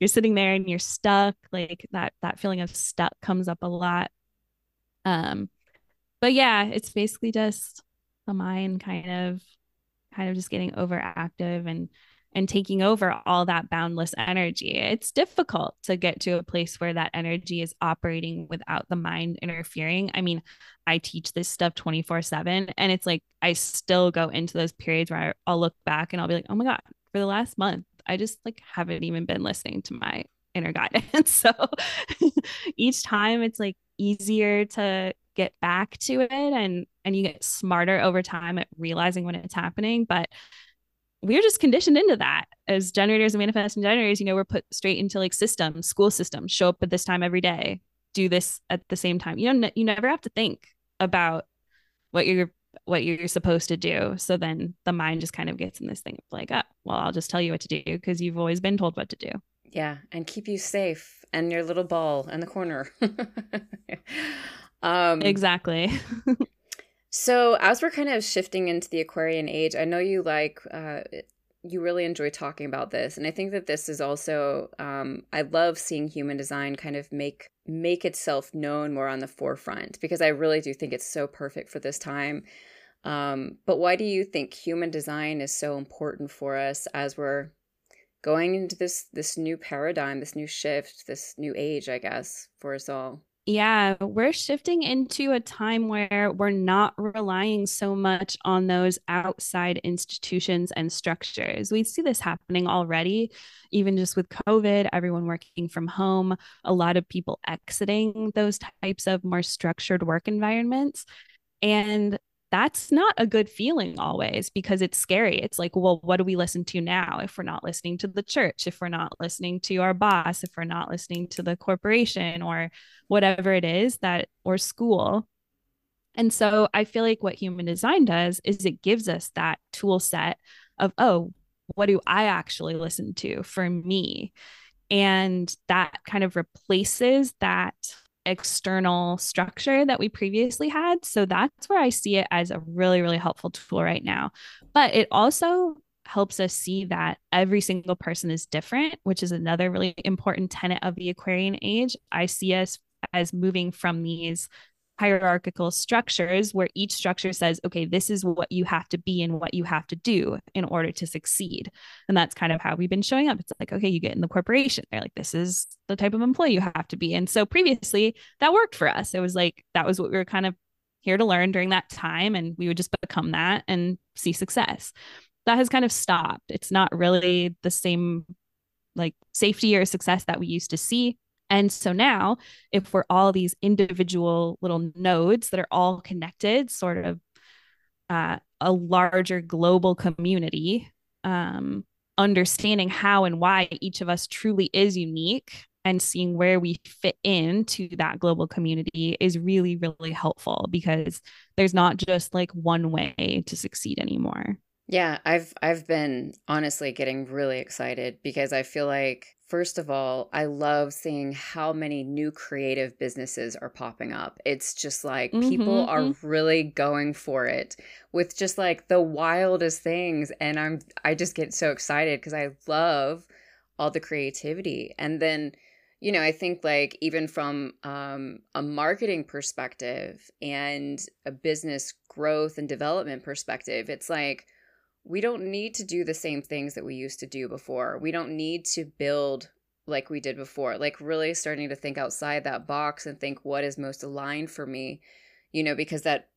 you're sitting there and you're stuck like that that feeling of stuck comes up a lot. Um but yeah it's basically just the mind kind of kind of just getting overactive and and taking over all that boundless energy. It's difficult to get to a place where that energy is operating without the mind interfering. I mean, I teach this stuff 24 7, and it's like I still go into those periods where I'll look back and I'll be like, oh my God, for the last month, I just like haven't even been listening to my inner guidance. so each time it's like easier to get back to it and and you get smarter over time at realizing when it's happening, but we're just conditioned into that as generators and manifesting generators, you know, we're put straight into like systems, school systems, show up at this time every day, do this at the same time. You don't know, you never have to think about what you're what you're supposed to do. So then the mind just kind of gets in this thing of like, oh, well, I'll just tell you what to do because you've always been told what to do. Yeah, and keep you safe and your little ball in the corner. um, exactly. so as we're kind of shifting into the Aquarian age, I know you like uh, you really enjoy talking about this and i think that this is also um, i love seeing human design kind of make make itself known more on the forefront because i really do think it's so perfect for this time. Um, but why do you think human design is so important for us as we're going into this this new paradigm this new shift this new age i guess for us all yeah, we're shifting into a time where we're not relying so much on those outside institutions and structures. We see this happening already, even just with COVID, everyone working from home, a lot of people exiting those types of more structured work environments. And that's not a good feeling always because it's scary. It's like, well, what do we listen to now if we're not listening to the church, if we're not listening to our boss, if we're not listening to the corporation or whatever it is that, or school? And so I feel like what human design does is it gives us that tool set of, oh, what do I actually listen to for me? And that kind of replaces that external structure that we previously had. So that's where I see it as a really, really helpful tool right now. But it also helps us see that every single person is different, which is another really important tenet of the Aquarian age. I see us as moving from these hierarchical structures where each structure says, okay, this is what you have to be and what you have to do in order to succeed. And that's kind of how we've been showing up. It's like, okay, you get in the corporation. They're like, this is the type of employee you have to be. And so previously that worked for us. It was like, that was what we were kind of here to learn during that time. And we would just become that and see success. That has kind of stopped. It's not really the same like safety or success that we used to see and so now, if we're all these individual little nodes that are all connected, sort of uh, a larger global community, um, understanding how and why each of us truly is unique and seeing where we fit into that global community is really, really helpful because there's not just like one way to succeed anymore. Yeah, I've I've been honestly getting really excited because I feel like First of all, I love seeing how many new creative businesses are popping up. It's just like mm-hmm, people are mm-hmm. really going for it with just like the wildest things and I'm I just get so excited because I love all the creativity. And then you know, I think like even from um, a marketing perspective and a business growth and development perspective, it's like we don't need to do the same things that we used to do before. We don't need to build like we did before. Like really starting to think outside that box and think what is most aligned for me, you know, because that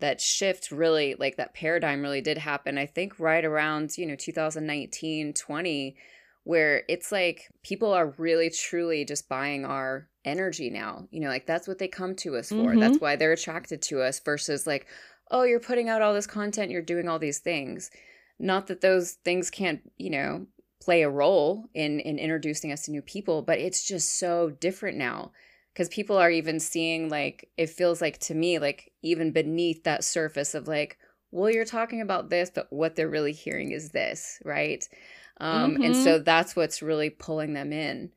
that shift really like that paradigm really did happen. I think right around, you know, 2019, 20 where it's like people are really truly just buying our energy now. You know, like that's what they come to us for. Mm-hmm. That's why they're attracted to us versus like, oh, you're putting out all this content, you're doing all these things. Not that those things can't, you know, play a role in in introducing us to new people but it's just so different now. Because people are even seeing like it feels like to me like even beneath that surface of like well you're talking about this but what they're really hearing is this right? Um mm-hmm. and so that's what's really pulling them in.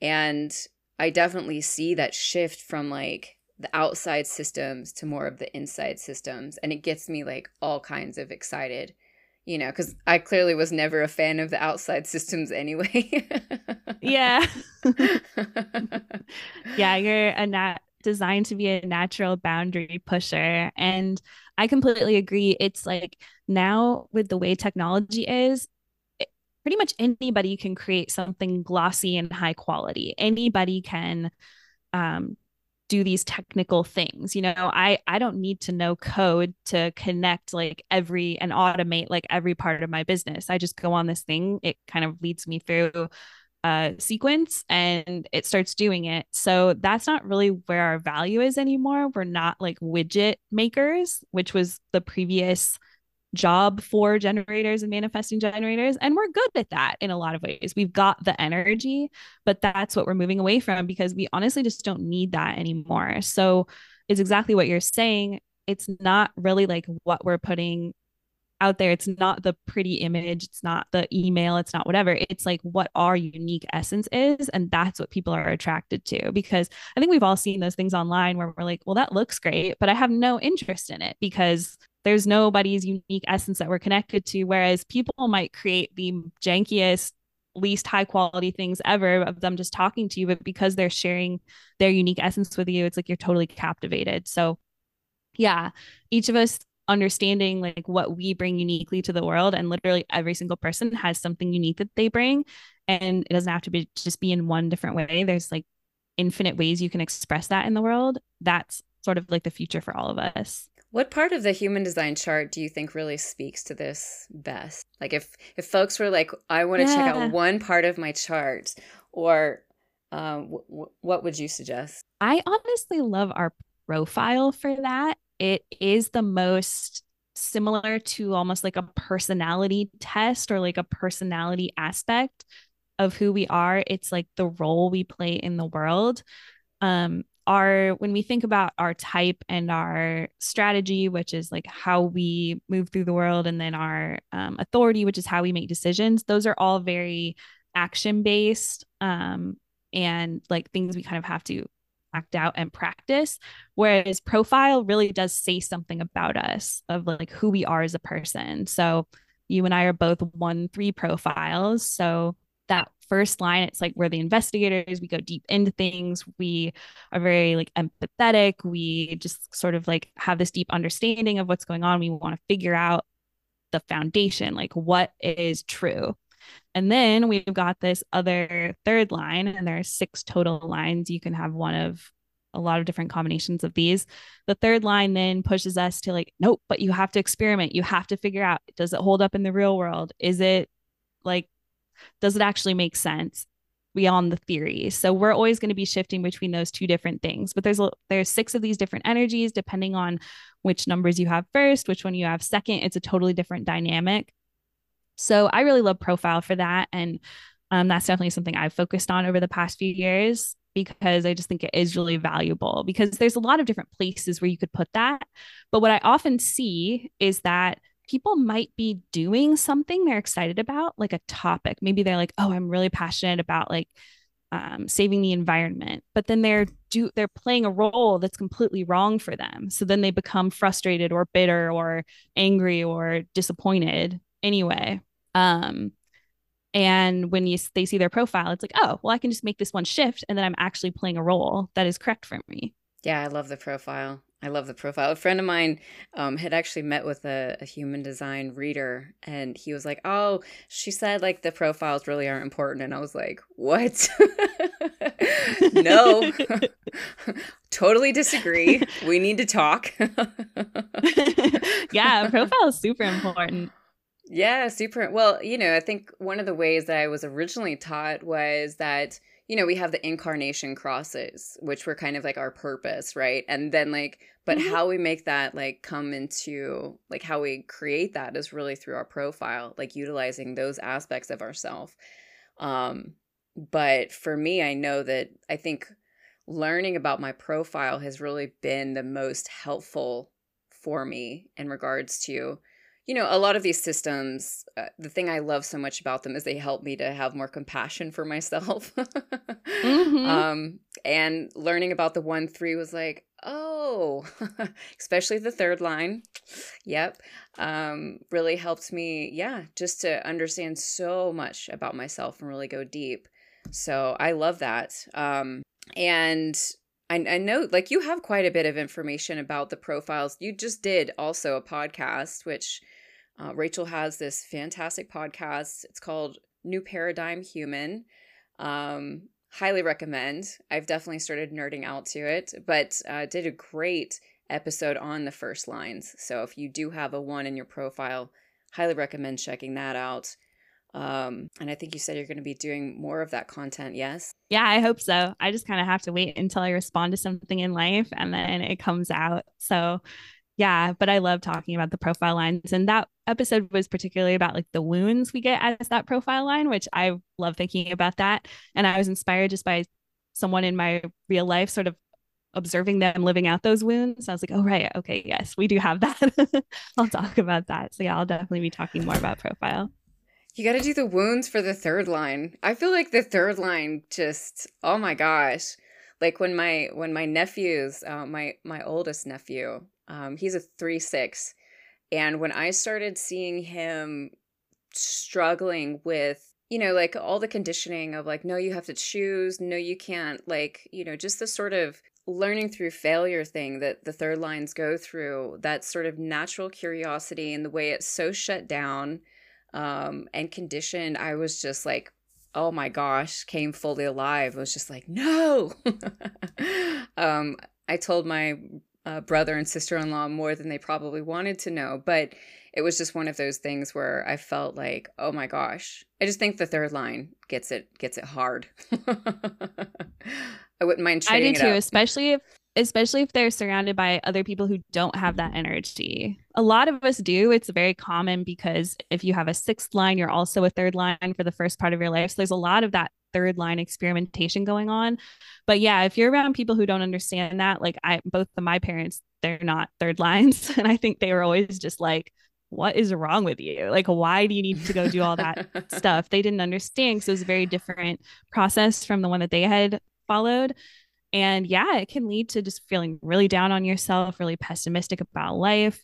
And i definitely see that shift from like the outside systems to more of the inside systems and it gets me like all kinds of excited you know because i clearly was never a fan of the outside systems anyway. Yeah. Yeah you're a nat designed to be a natural boundary pusher and i completely agree. It's like now with the way technology is pretty much anybody can create something glossy and high quality. Anybody can um, do these technical things you know i i don't need to know code to connect like every and automate like every part of my business. I just go on this thing it kind of leads me through a sequence and it starts doing it. So that's not really where our value is anymore. We're not like widget makers which was the previous job for generators and manifesting generators. And we're good at that in a lot of ways. We've got the energy, but that's what we're moving away from because we honestly just don't need that anymore. So it's exactly what you're saying. It's not really like what we're putting out there. It's not the pretty image, it's not the email, it's not whatever. It's like what our unique essence is. And that's what people are attracted to. Because I think we've all seen those things online where we're like, well, that looks great, but I have no interest in it because there's nobody's unique essence that we're connected to. Whereas people might create the jankiest, least high quality things ever of them just talking to you, but because they're sharing their unique essence with you, it's like you're totally captivated. So, yeah, each of us understanding like what we bring uniquely to the world and literally every single person has something unique that they bring and it doesn't have to be just be in one different way there's like infinite ways you can express that in the world that's sort of like the future for all of us what part of the human design chart do you think really speaks to this best? Like if if folks were like, I want to yeah. check out one part of my chart, or um, w- w- what would you suggest? I honestly love our profile for that. It is the most similar to almost like a personality test or like a personality aspect of who we are. It's like the role we play in the world. Um, our when we think about our type and our strategy which is like how we move through the world and then our um, authority which is how we make decisions those are all very action based um, and like things we kind of have to act out and practice. Whereas profile really does say something about us of like who we are as a person. So you and i are both one three profiles. So that first line it's like we're the investigators we go deep into things we are very like empathetic we just sort of like have this deep understanding of what's going on we want to figure out the foundation like what is true and then we've got this other third line and there are six total lines you can have one of a lot of different combinations of these. The third line then pushes us to like, nope, but you have to experiment. You have to figure out does it hold up in the real world? Is it like does it actually make sense beyond the theory so we're always going to be shifting between those two different things but there's there's six of these different energies depending on which numbers you have first which one you have second it's a totally different dynamic so i really love profile for that and um, that's definitely something i've focused on over the past few years because I just think it is really valuable because there's a lot of different places where you could put that. But what I often see is that people might be doing something they're excited about, like a topic. Maybe they're like, oh, I'm really passionate about like um, saving the environment, but then they're do they're playing a role that's completely wrong for them. So then they become frustrated or bitter or angry or disappointed anyway. Um, and when you they see their profile, it's like, oh, well, I can just make this one shift, and then I'm actually playing a role that is correct for me. Yeah, I love the profile. I love the profile. A friend of mine um, had actually met with a, a, human design reader, and he was like, "Oh, she said like the profiles really aren't important," and I was like, "What? no, totally disagree. We need to talk." yeah, profile is super important. Yeah, super. Well, you know, I think one of the ways that I was originally taught was that you know, we have the incarnation crosses, which were kind of like our purpose, right? And then like but mm-hmm. how we make that like come into like how we create that is really through our profile like utilizing those aspects of ourself um but for me i know that i think learning about my profile has really been the most helpful for me in regards to you know, a lot of these systems, uh, the thing I love so much about them is they help me to have more compassion for myself. mm-hmm. um, and learning about the one three was like, oh, especially the third line. Yep. Um, really helped me, yeah, just to understand so much about myself and really go deep. So I love that. Um, and I, I know, like, you have quite a bit of information about the profiles. You just did also a podcast, which uh, Rachel has this fantastic podcast. It's called New Paradigm Human. Um, highly recommend. I've definitely started nerding out to it, but uh, did a great episode on the first lines. So if you do have a one in your profile, highly recommend checking that out. Um, and I think you said you're going to be doing more of that content, yes? Yeah, I hope so. I just kind of have to wait until I respond to something in life and then it comes out. So yeah, but I love talking about the profile lines. And that episode was particularly about like the wounds we get as that profile line, which I love thinking about that. And I was inspired just by someone in my real life sort of observing them living out those wounds. I was like, oh, right. Okay. Yes, we do have that. I'll talk about that. So, yeah, I'll definitely be talking more about profile. You got to do the wounds for the third line. I feel like the third line just, oh my gosh. Like when my when my nephews, uh, my my oldest nephew, um, he's a three six, and when I started seeing him struggling with you know like all the conditioning of like no you have to choose no you can't like you know just the sort of learning through failure thing that the third lines go through that sort of natural curiosity and the way it's so shut down um, and conditioned i was just like oh my gosh came fully alive I was just like no um, i told my uh, brother and sister in law more than they probably wanted to know. But it was just one of those things where I felt like, oh my gosh, I just think the third line gets it gets it hard. I wouldn't mind. I do too, especially if especially if they're surrounded by other people who don't have that energy. A lot of us do. It's very common because if you have a sixth line, you're also a third line for the first part of your life. So there's a lot of that third line experimentation going on. But yeah, if you're around people who don't understand that, like I both of my parents, they're not third lines. And I think they were always just like, what is wrong with you? Like, why do you need to go do all that stuff? They didn't understand because it was a very different process from the one that they had followed. And yeah, it can lead to just feeling really down on yourself, really pessimistic about life.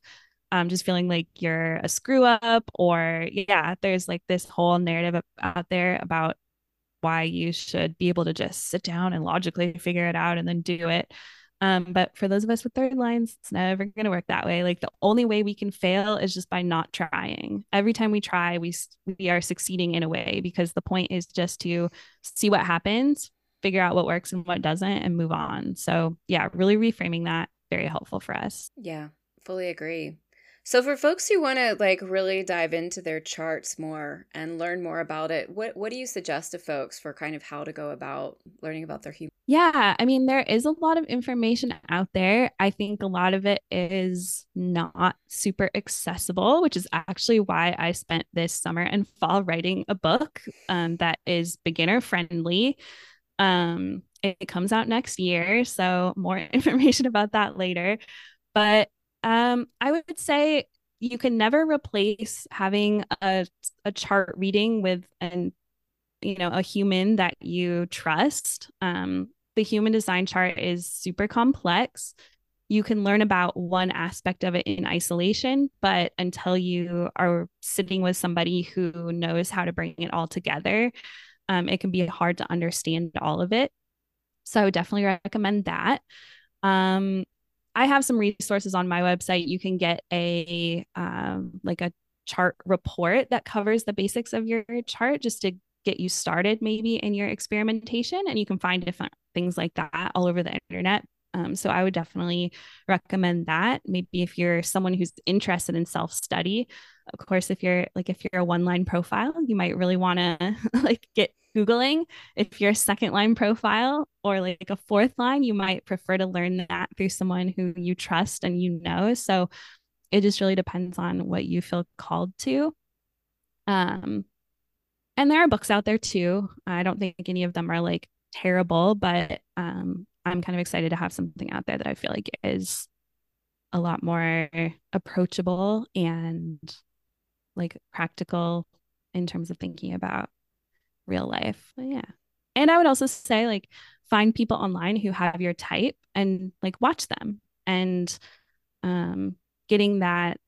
Um, just feeling like you're a screw up, or yeah, there's like this whole narrative out there about why you should be able to just sit down and logically figure it out and then do it. Um, but for those of us with third lines, it's never going to work that way. Like the only way we can fail is just by not trying. Every time we try, we we are succeeding in a way because the point is just to see what happens, figure out what works and what doesn't, and move on. So yeah, really reframing that very helpful for us. Yeah, fully agree. So for folks who want to like really dive into their charts more and learn more about it, what what do you suggest to folks for kind of how to go about learning about their human? Yeah, I mean there is a lot of information out there. I think a lot of it is not super accessible, which is actually why I spent this summer and fall writing a book um, that is beginner friendly. Um, it comes out next year, so more information about that later. But um, I would say you can never replace having a, a chart reading with an you know a human that you trust. Um, the human design chart is super complex. You can learn about one aspect of it in isolation, but until you are sitting with somebody who knows how to bring it all together, um, it can be hard to understand all of it. So I would definitely recommend that. Um, I have some resources on my website. You can get a um, like a chart report that covers the basics of your chart just to get you started maybe in your experimentation and you can find different things like that all over the internet um, so i would definitely recommend that maybe if you're someone who's interested in self-study of course if you're like if you're a one line profile you might really want to like get Googling. If you're a second line profile or like a fourth line, you might prefer to learn that through someone who you trust and you know. So it just really depends on what you feel called to. Um, and there are books out there too. I don't think any of them are like terrible, but um, I'm kind of excited to have something out there that I feel like is a lot more approachable and like practical in terms of thinking about real life. But yeah. And I would also say like find people online who have your type and like watch them and um getting that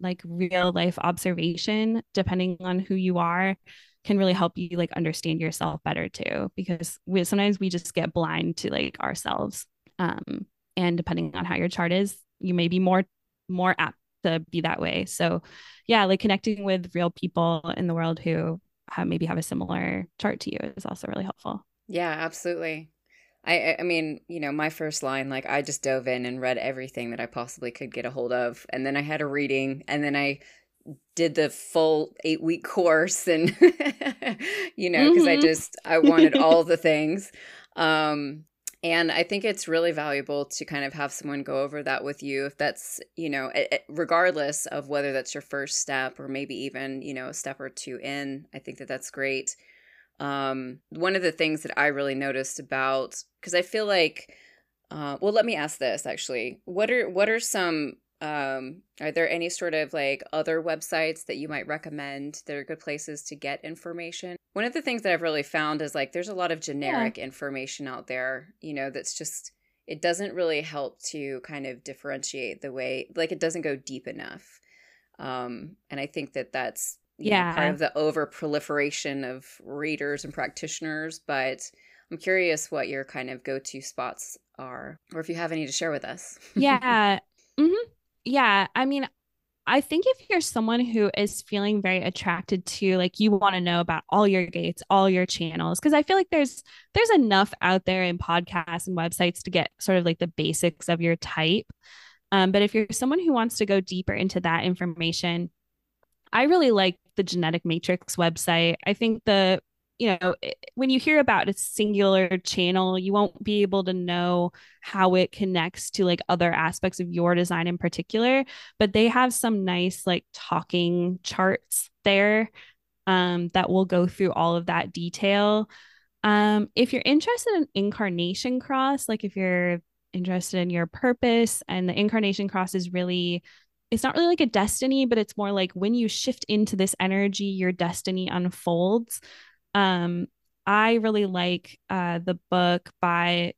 like real life observation depending on who you are can really help you like understand yourself better too because we sometimes we just get blind to like ourselves um and depending on how your chart is you may be more more apt to be that way so yeah like connecting with real people in the world who have, maybe have a similar chart to you is also really helpful yeah absolutely I, I mean, you know, my first line, like I just dove in and read everything that I possibly could get a hold of. And then I had a reading and then I did the full eight week course and, you know, because mm-hmm. I just, I wanted all the things. Um, and I think it's really valuable to kind of have someone go over that with you if that's, you know, regardless of whether that's your first step or maybe even, you know, a step or two in. I think that that's great. Um, one of the things that I really noticed about because I feel like, uh, well, let me ask this actually. What are what are some um, are there any sort of like other websites that you might recommend that are good places to get information? One of the things that I've really found is like there's a lot of generic yeah. information out there, you know, that's just it doesn't really help to kind of differentiate the way like it doesn't go deep enough. Um, and I think that that's yeah know, part of the over proliferation of readers and practitioners but i'm curious what your kind of go-to spots are or if you have any to share with us yeah. yeah i mean i think if you're someone who is feeling very attracted to like you want to know about all your gates all your channels because i feel like there's there's enough out there in podcasts and websites to get sort of like the basics of your type um, but if you're someone who wants to go deeper into that information I really like the genetic matrix website. I think the you know when you hear about a singular channel you won't be able to know how it connects to like other aspects of your design in particular but they have some nice like talking charts there um, that will go through all of that detail um, if you're interested in incarnation cross like if you're interested in your purpose and the incarnation cross is really it's not really like a destiny, but it's more like when you shift into this energy, your destiny unfolds. Um, I really like uh, the book by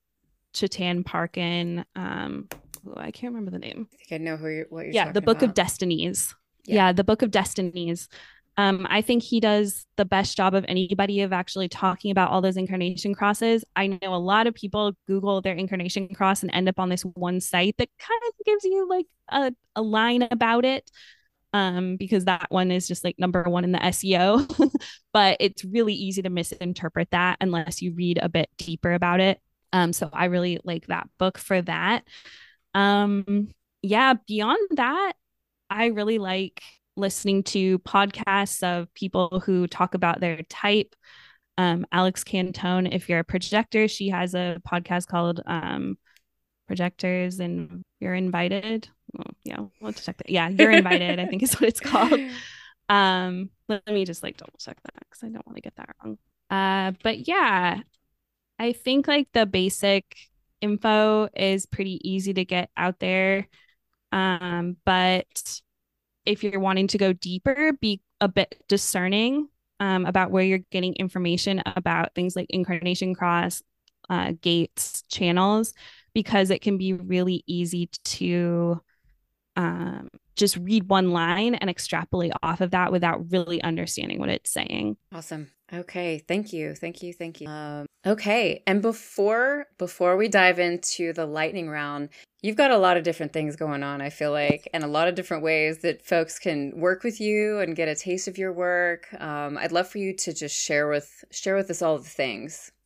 Chetan Parkin. Um, oh, I can't remember the name. I think I know who you're, what you're yeah, the Book about. of Destinies. Yeah. yeah, the Book of Destinies. Um, I think he does the best job of anybody of actually talking about all those incarnation crosses. I know a lot of people Google their incarnation cross and end up on this one site that kind of gives you like a, a line about it. Um, because that one is just like number one in the SEO, but it's really easy to misinterpret that unless you read a bit deeper about it. Um, so I really like that book for that. Um, yeah, beyond that, I really like listening to podcasts of people who talk about their type. Um, Alex Cantone, if you're a projector, she has a podcast called um, Projectors and You're Invited. Well, yeah, we'll check that. Yeah, You're Invited, I think is what it's called. Um, let me just like double check that because I don't want to get that wrong. Uh, but yeah, I think like the basic info is pretty easy to get out there. Um, but if you're wanting to go deeper, be a bit discerning um, about where you're getting information about things like incarnation cross, uh, gates, channels, because it can be really easy to um, just read one line and extrapolate off of that without really understanding what it's saying. Awesome. Okay, thank you, thank you, thank you. Um, okay, and before before we dive into the lightning round, you've got a lot of different things going on. I feel like, and a lot of different ways that folks can work with you and get a taste of your work. Um, I'd love for you to just share with share with us all the things.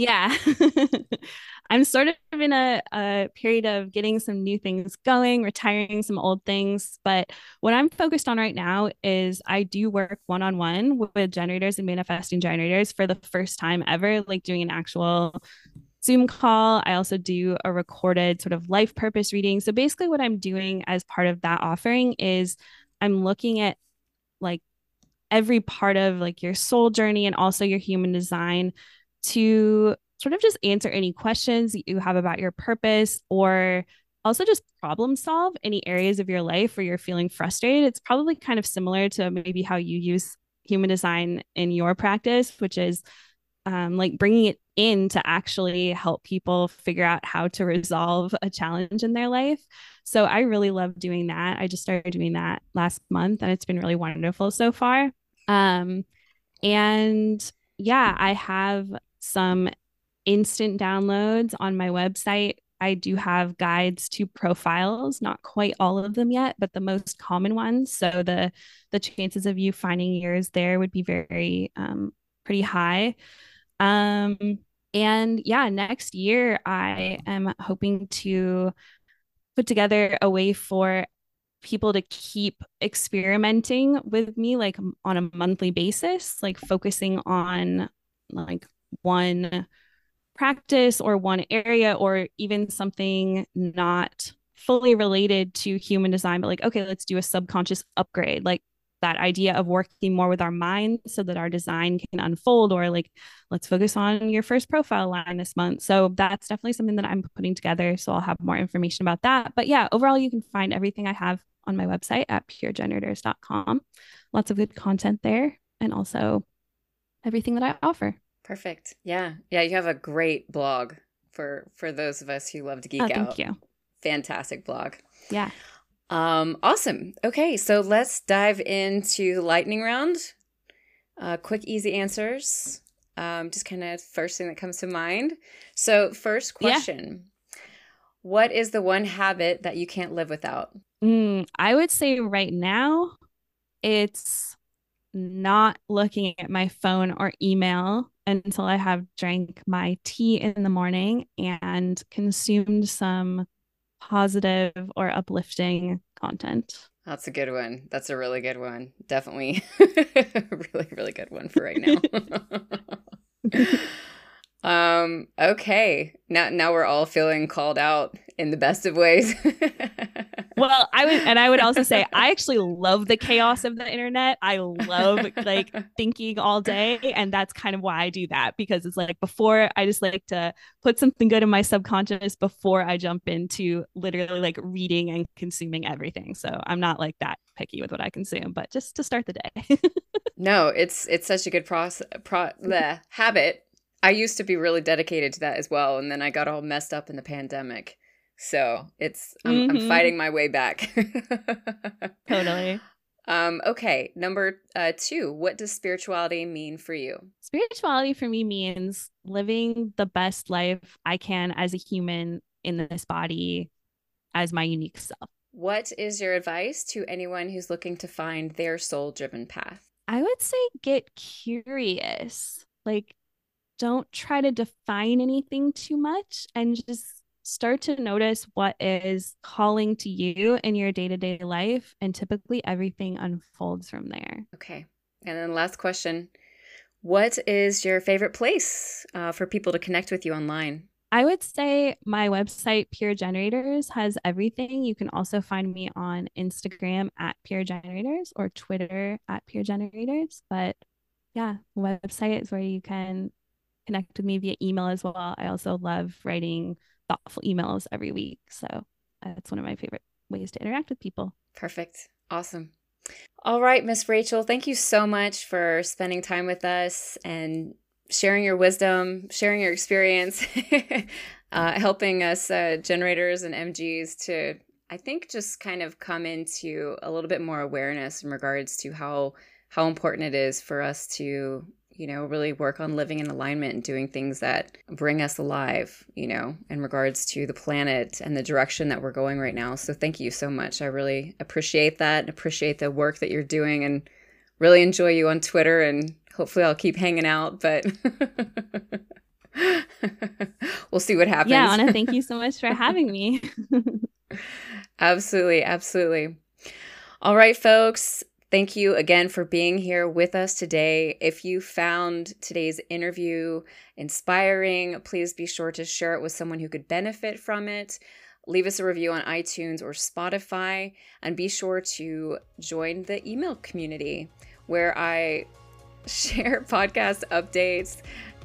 Yeah. I'm sort of in a, a period of getting some new things going, retiring some old things. But what I'm focused on right now is I do work one on one with generators and manifesting generators for the first time ever, like doing an actual Zoom call. I also do a recorded sort of life purpose reading. So basically, what I'm doing as part of that offering is I'm looking at like every part of like your soul journey and also your human design to sort of just answer any questions you have about your purpose or also just problem solve any areas of your life where you're feeling frustrated. It's probably kind of similar to maybe how you use human design in your practice, which is um, like bringing it in to actually help people figure out how to resolve a challenge in their life. So I really love doing that. I just started doing that last month and it's been really wonderful so far. Um, and yeah, I have some instant downloads on my website. I do have guides to profiles, not quite all of them yet, but the most common ones. So the the chances of you finding yours there would be very um, pretty high. Um, and yeah, next year I am hoping to put together a way for people to keep experimenting with me like on a monthly basis, like focusing on like one practice or one area or even something not fully related to human design but like okay let's do a subconscious upgrade like that idea of working more with our mind so that our design can unfold or like let's focus on your first profile line this month. So that's definitely something that i'm putting together. So i'll have more information about that. But yeah overall you can find everything i have on my website at puregenerators.com lots of good content there and also everything that i offer Perfect. Yeah. Yeah, you have a great blog for for those of us who love to geek oh, out. Thank you. Fantastic blog. Yeah. Um awesome. Okay, so let's dive into lightning round. Uh quick easy answers. Um just kind of first thing that comes to mind. So, first question. Yeah. What is the one habit that you can't live without? Mm, I would say right now it's not looking at my phone or email until I have drank my tea in the morning and consumed some positive or uplifting content. That's a good one. That's a really good one. Definitely really, really good one for right now. um, okay. Now now we're all feeling called out in the best of ways. well, I would, and I would also say, I actually love the chaos of the internet. I love like thinking all day. And that's kind of why I do that because it's like before I just like to put something good in my subconscious before I jump into literally like reading and consuming everything. So I'm not like that picky with what I consume, but just to start the day. no, it's, it's such a good process, pro- the habit. I used to be really dedicated to that as well. And then I got all messed up in the pandemic. So it's I'm, mm-hmm. I'm fighting my way back. totally. Um, okay, number uh, two. What does spirituality mean for you? Spirituality for me means living the best life I can as a human in this body, as my unique self. What is your advice to anyone who's looking to find their soul-driven path? I would say get curious. Like, don't try to define anything too much, and just start to notice what is calling to you in your day to day life. And typically everything unfolds from there. Okay. And then last question What is your favorite place uh, for people to connect with you online? I would say my website, Pure Generators, has everything. You can also find me on Instagram at Pure Generators or Twitter at Pure Generators. But yeah, website is where you can connect with me via email as well. I also love writing thoughtful emails every week. So that's one of my favorite ways to interact with people. Perfect. Awesome. All right, Miss Rachel, thank you so much for spending time with us and sharing your wisdom, sharing your experience, uh, helping us uh, generators and MGs to, I think, just kind of come into a little bit more awareness in regards to how how important it is for us to you know, really work on living in alignment and doing things that bring us alive, you know, in regards to the planet and the direction that we're going right now. So thank you so much. I really appreciate that and appreciate the work that you're doing and really enjoy you on Twitter and hopefully I'll keep hanging out, but we'll see what happens. Yeah, Anna, thank you so much for having me. absolutely, absolutely. All right, folks. Thank you again for being here with us today. If you found today's interview inspiring, please be sure to share it with someone who could benefit from it. Leave us a review on iTunes or Spotify, and be sure to join the email community where I share podcast updates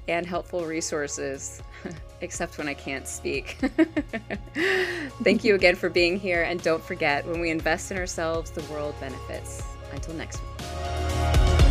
and helpful resources, except when I can't speak. Thank you again for being here, and don't forget when we invest in ourselves, the world benefits. Until next week.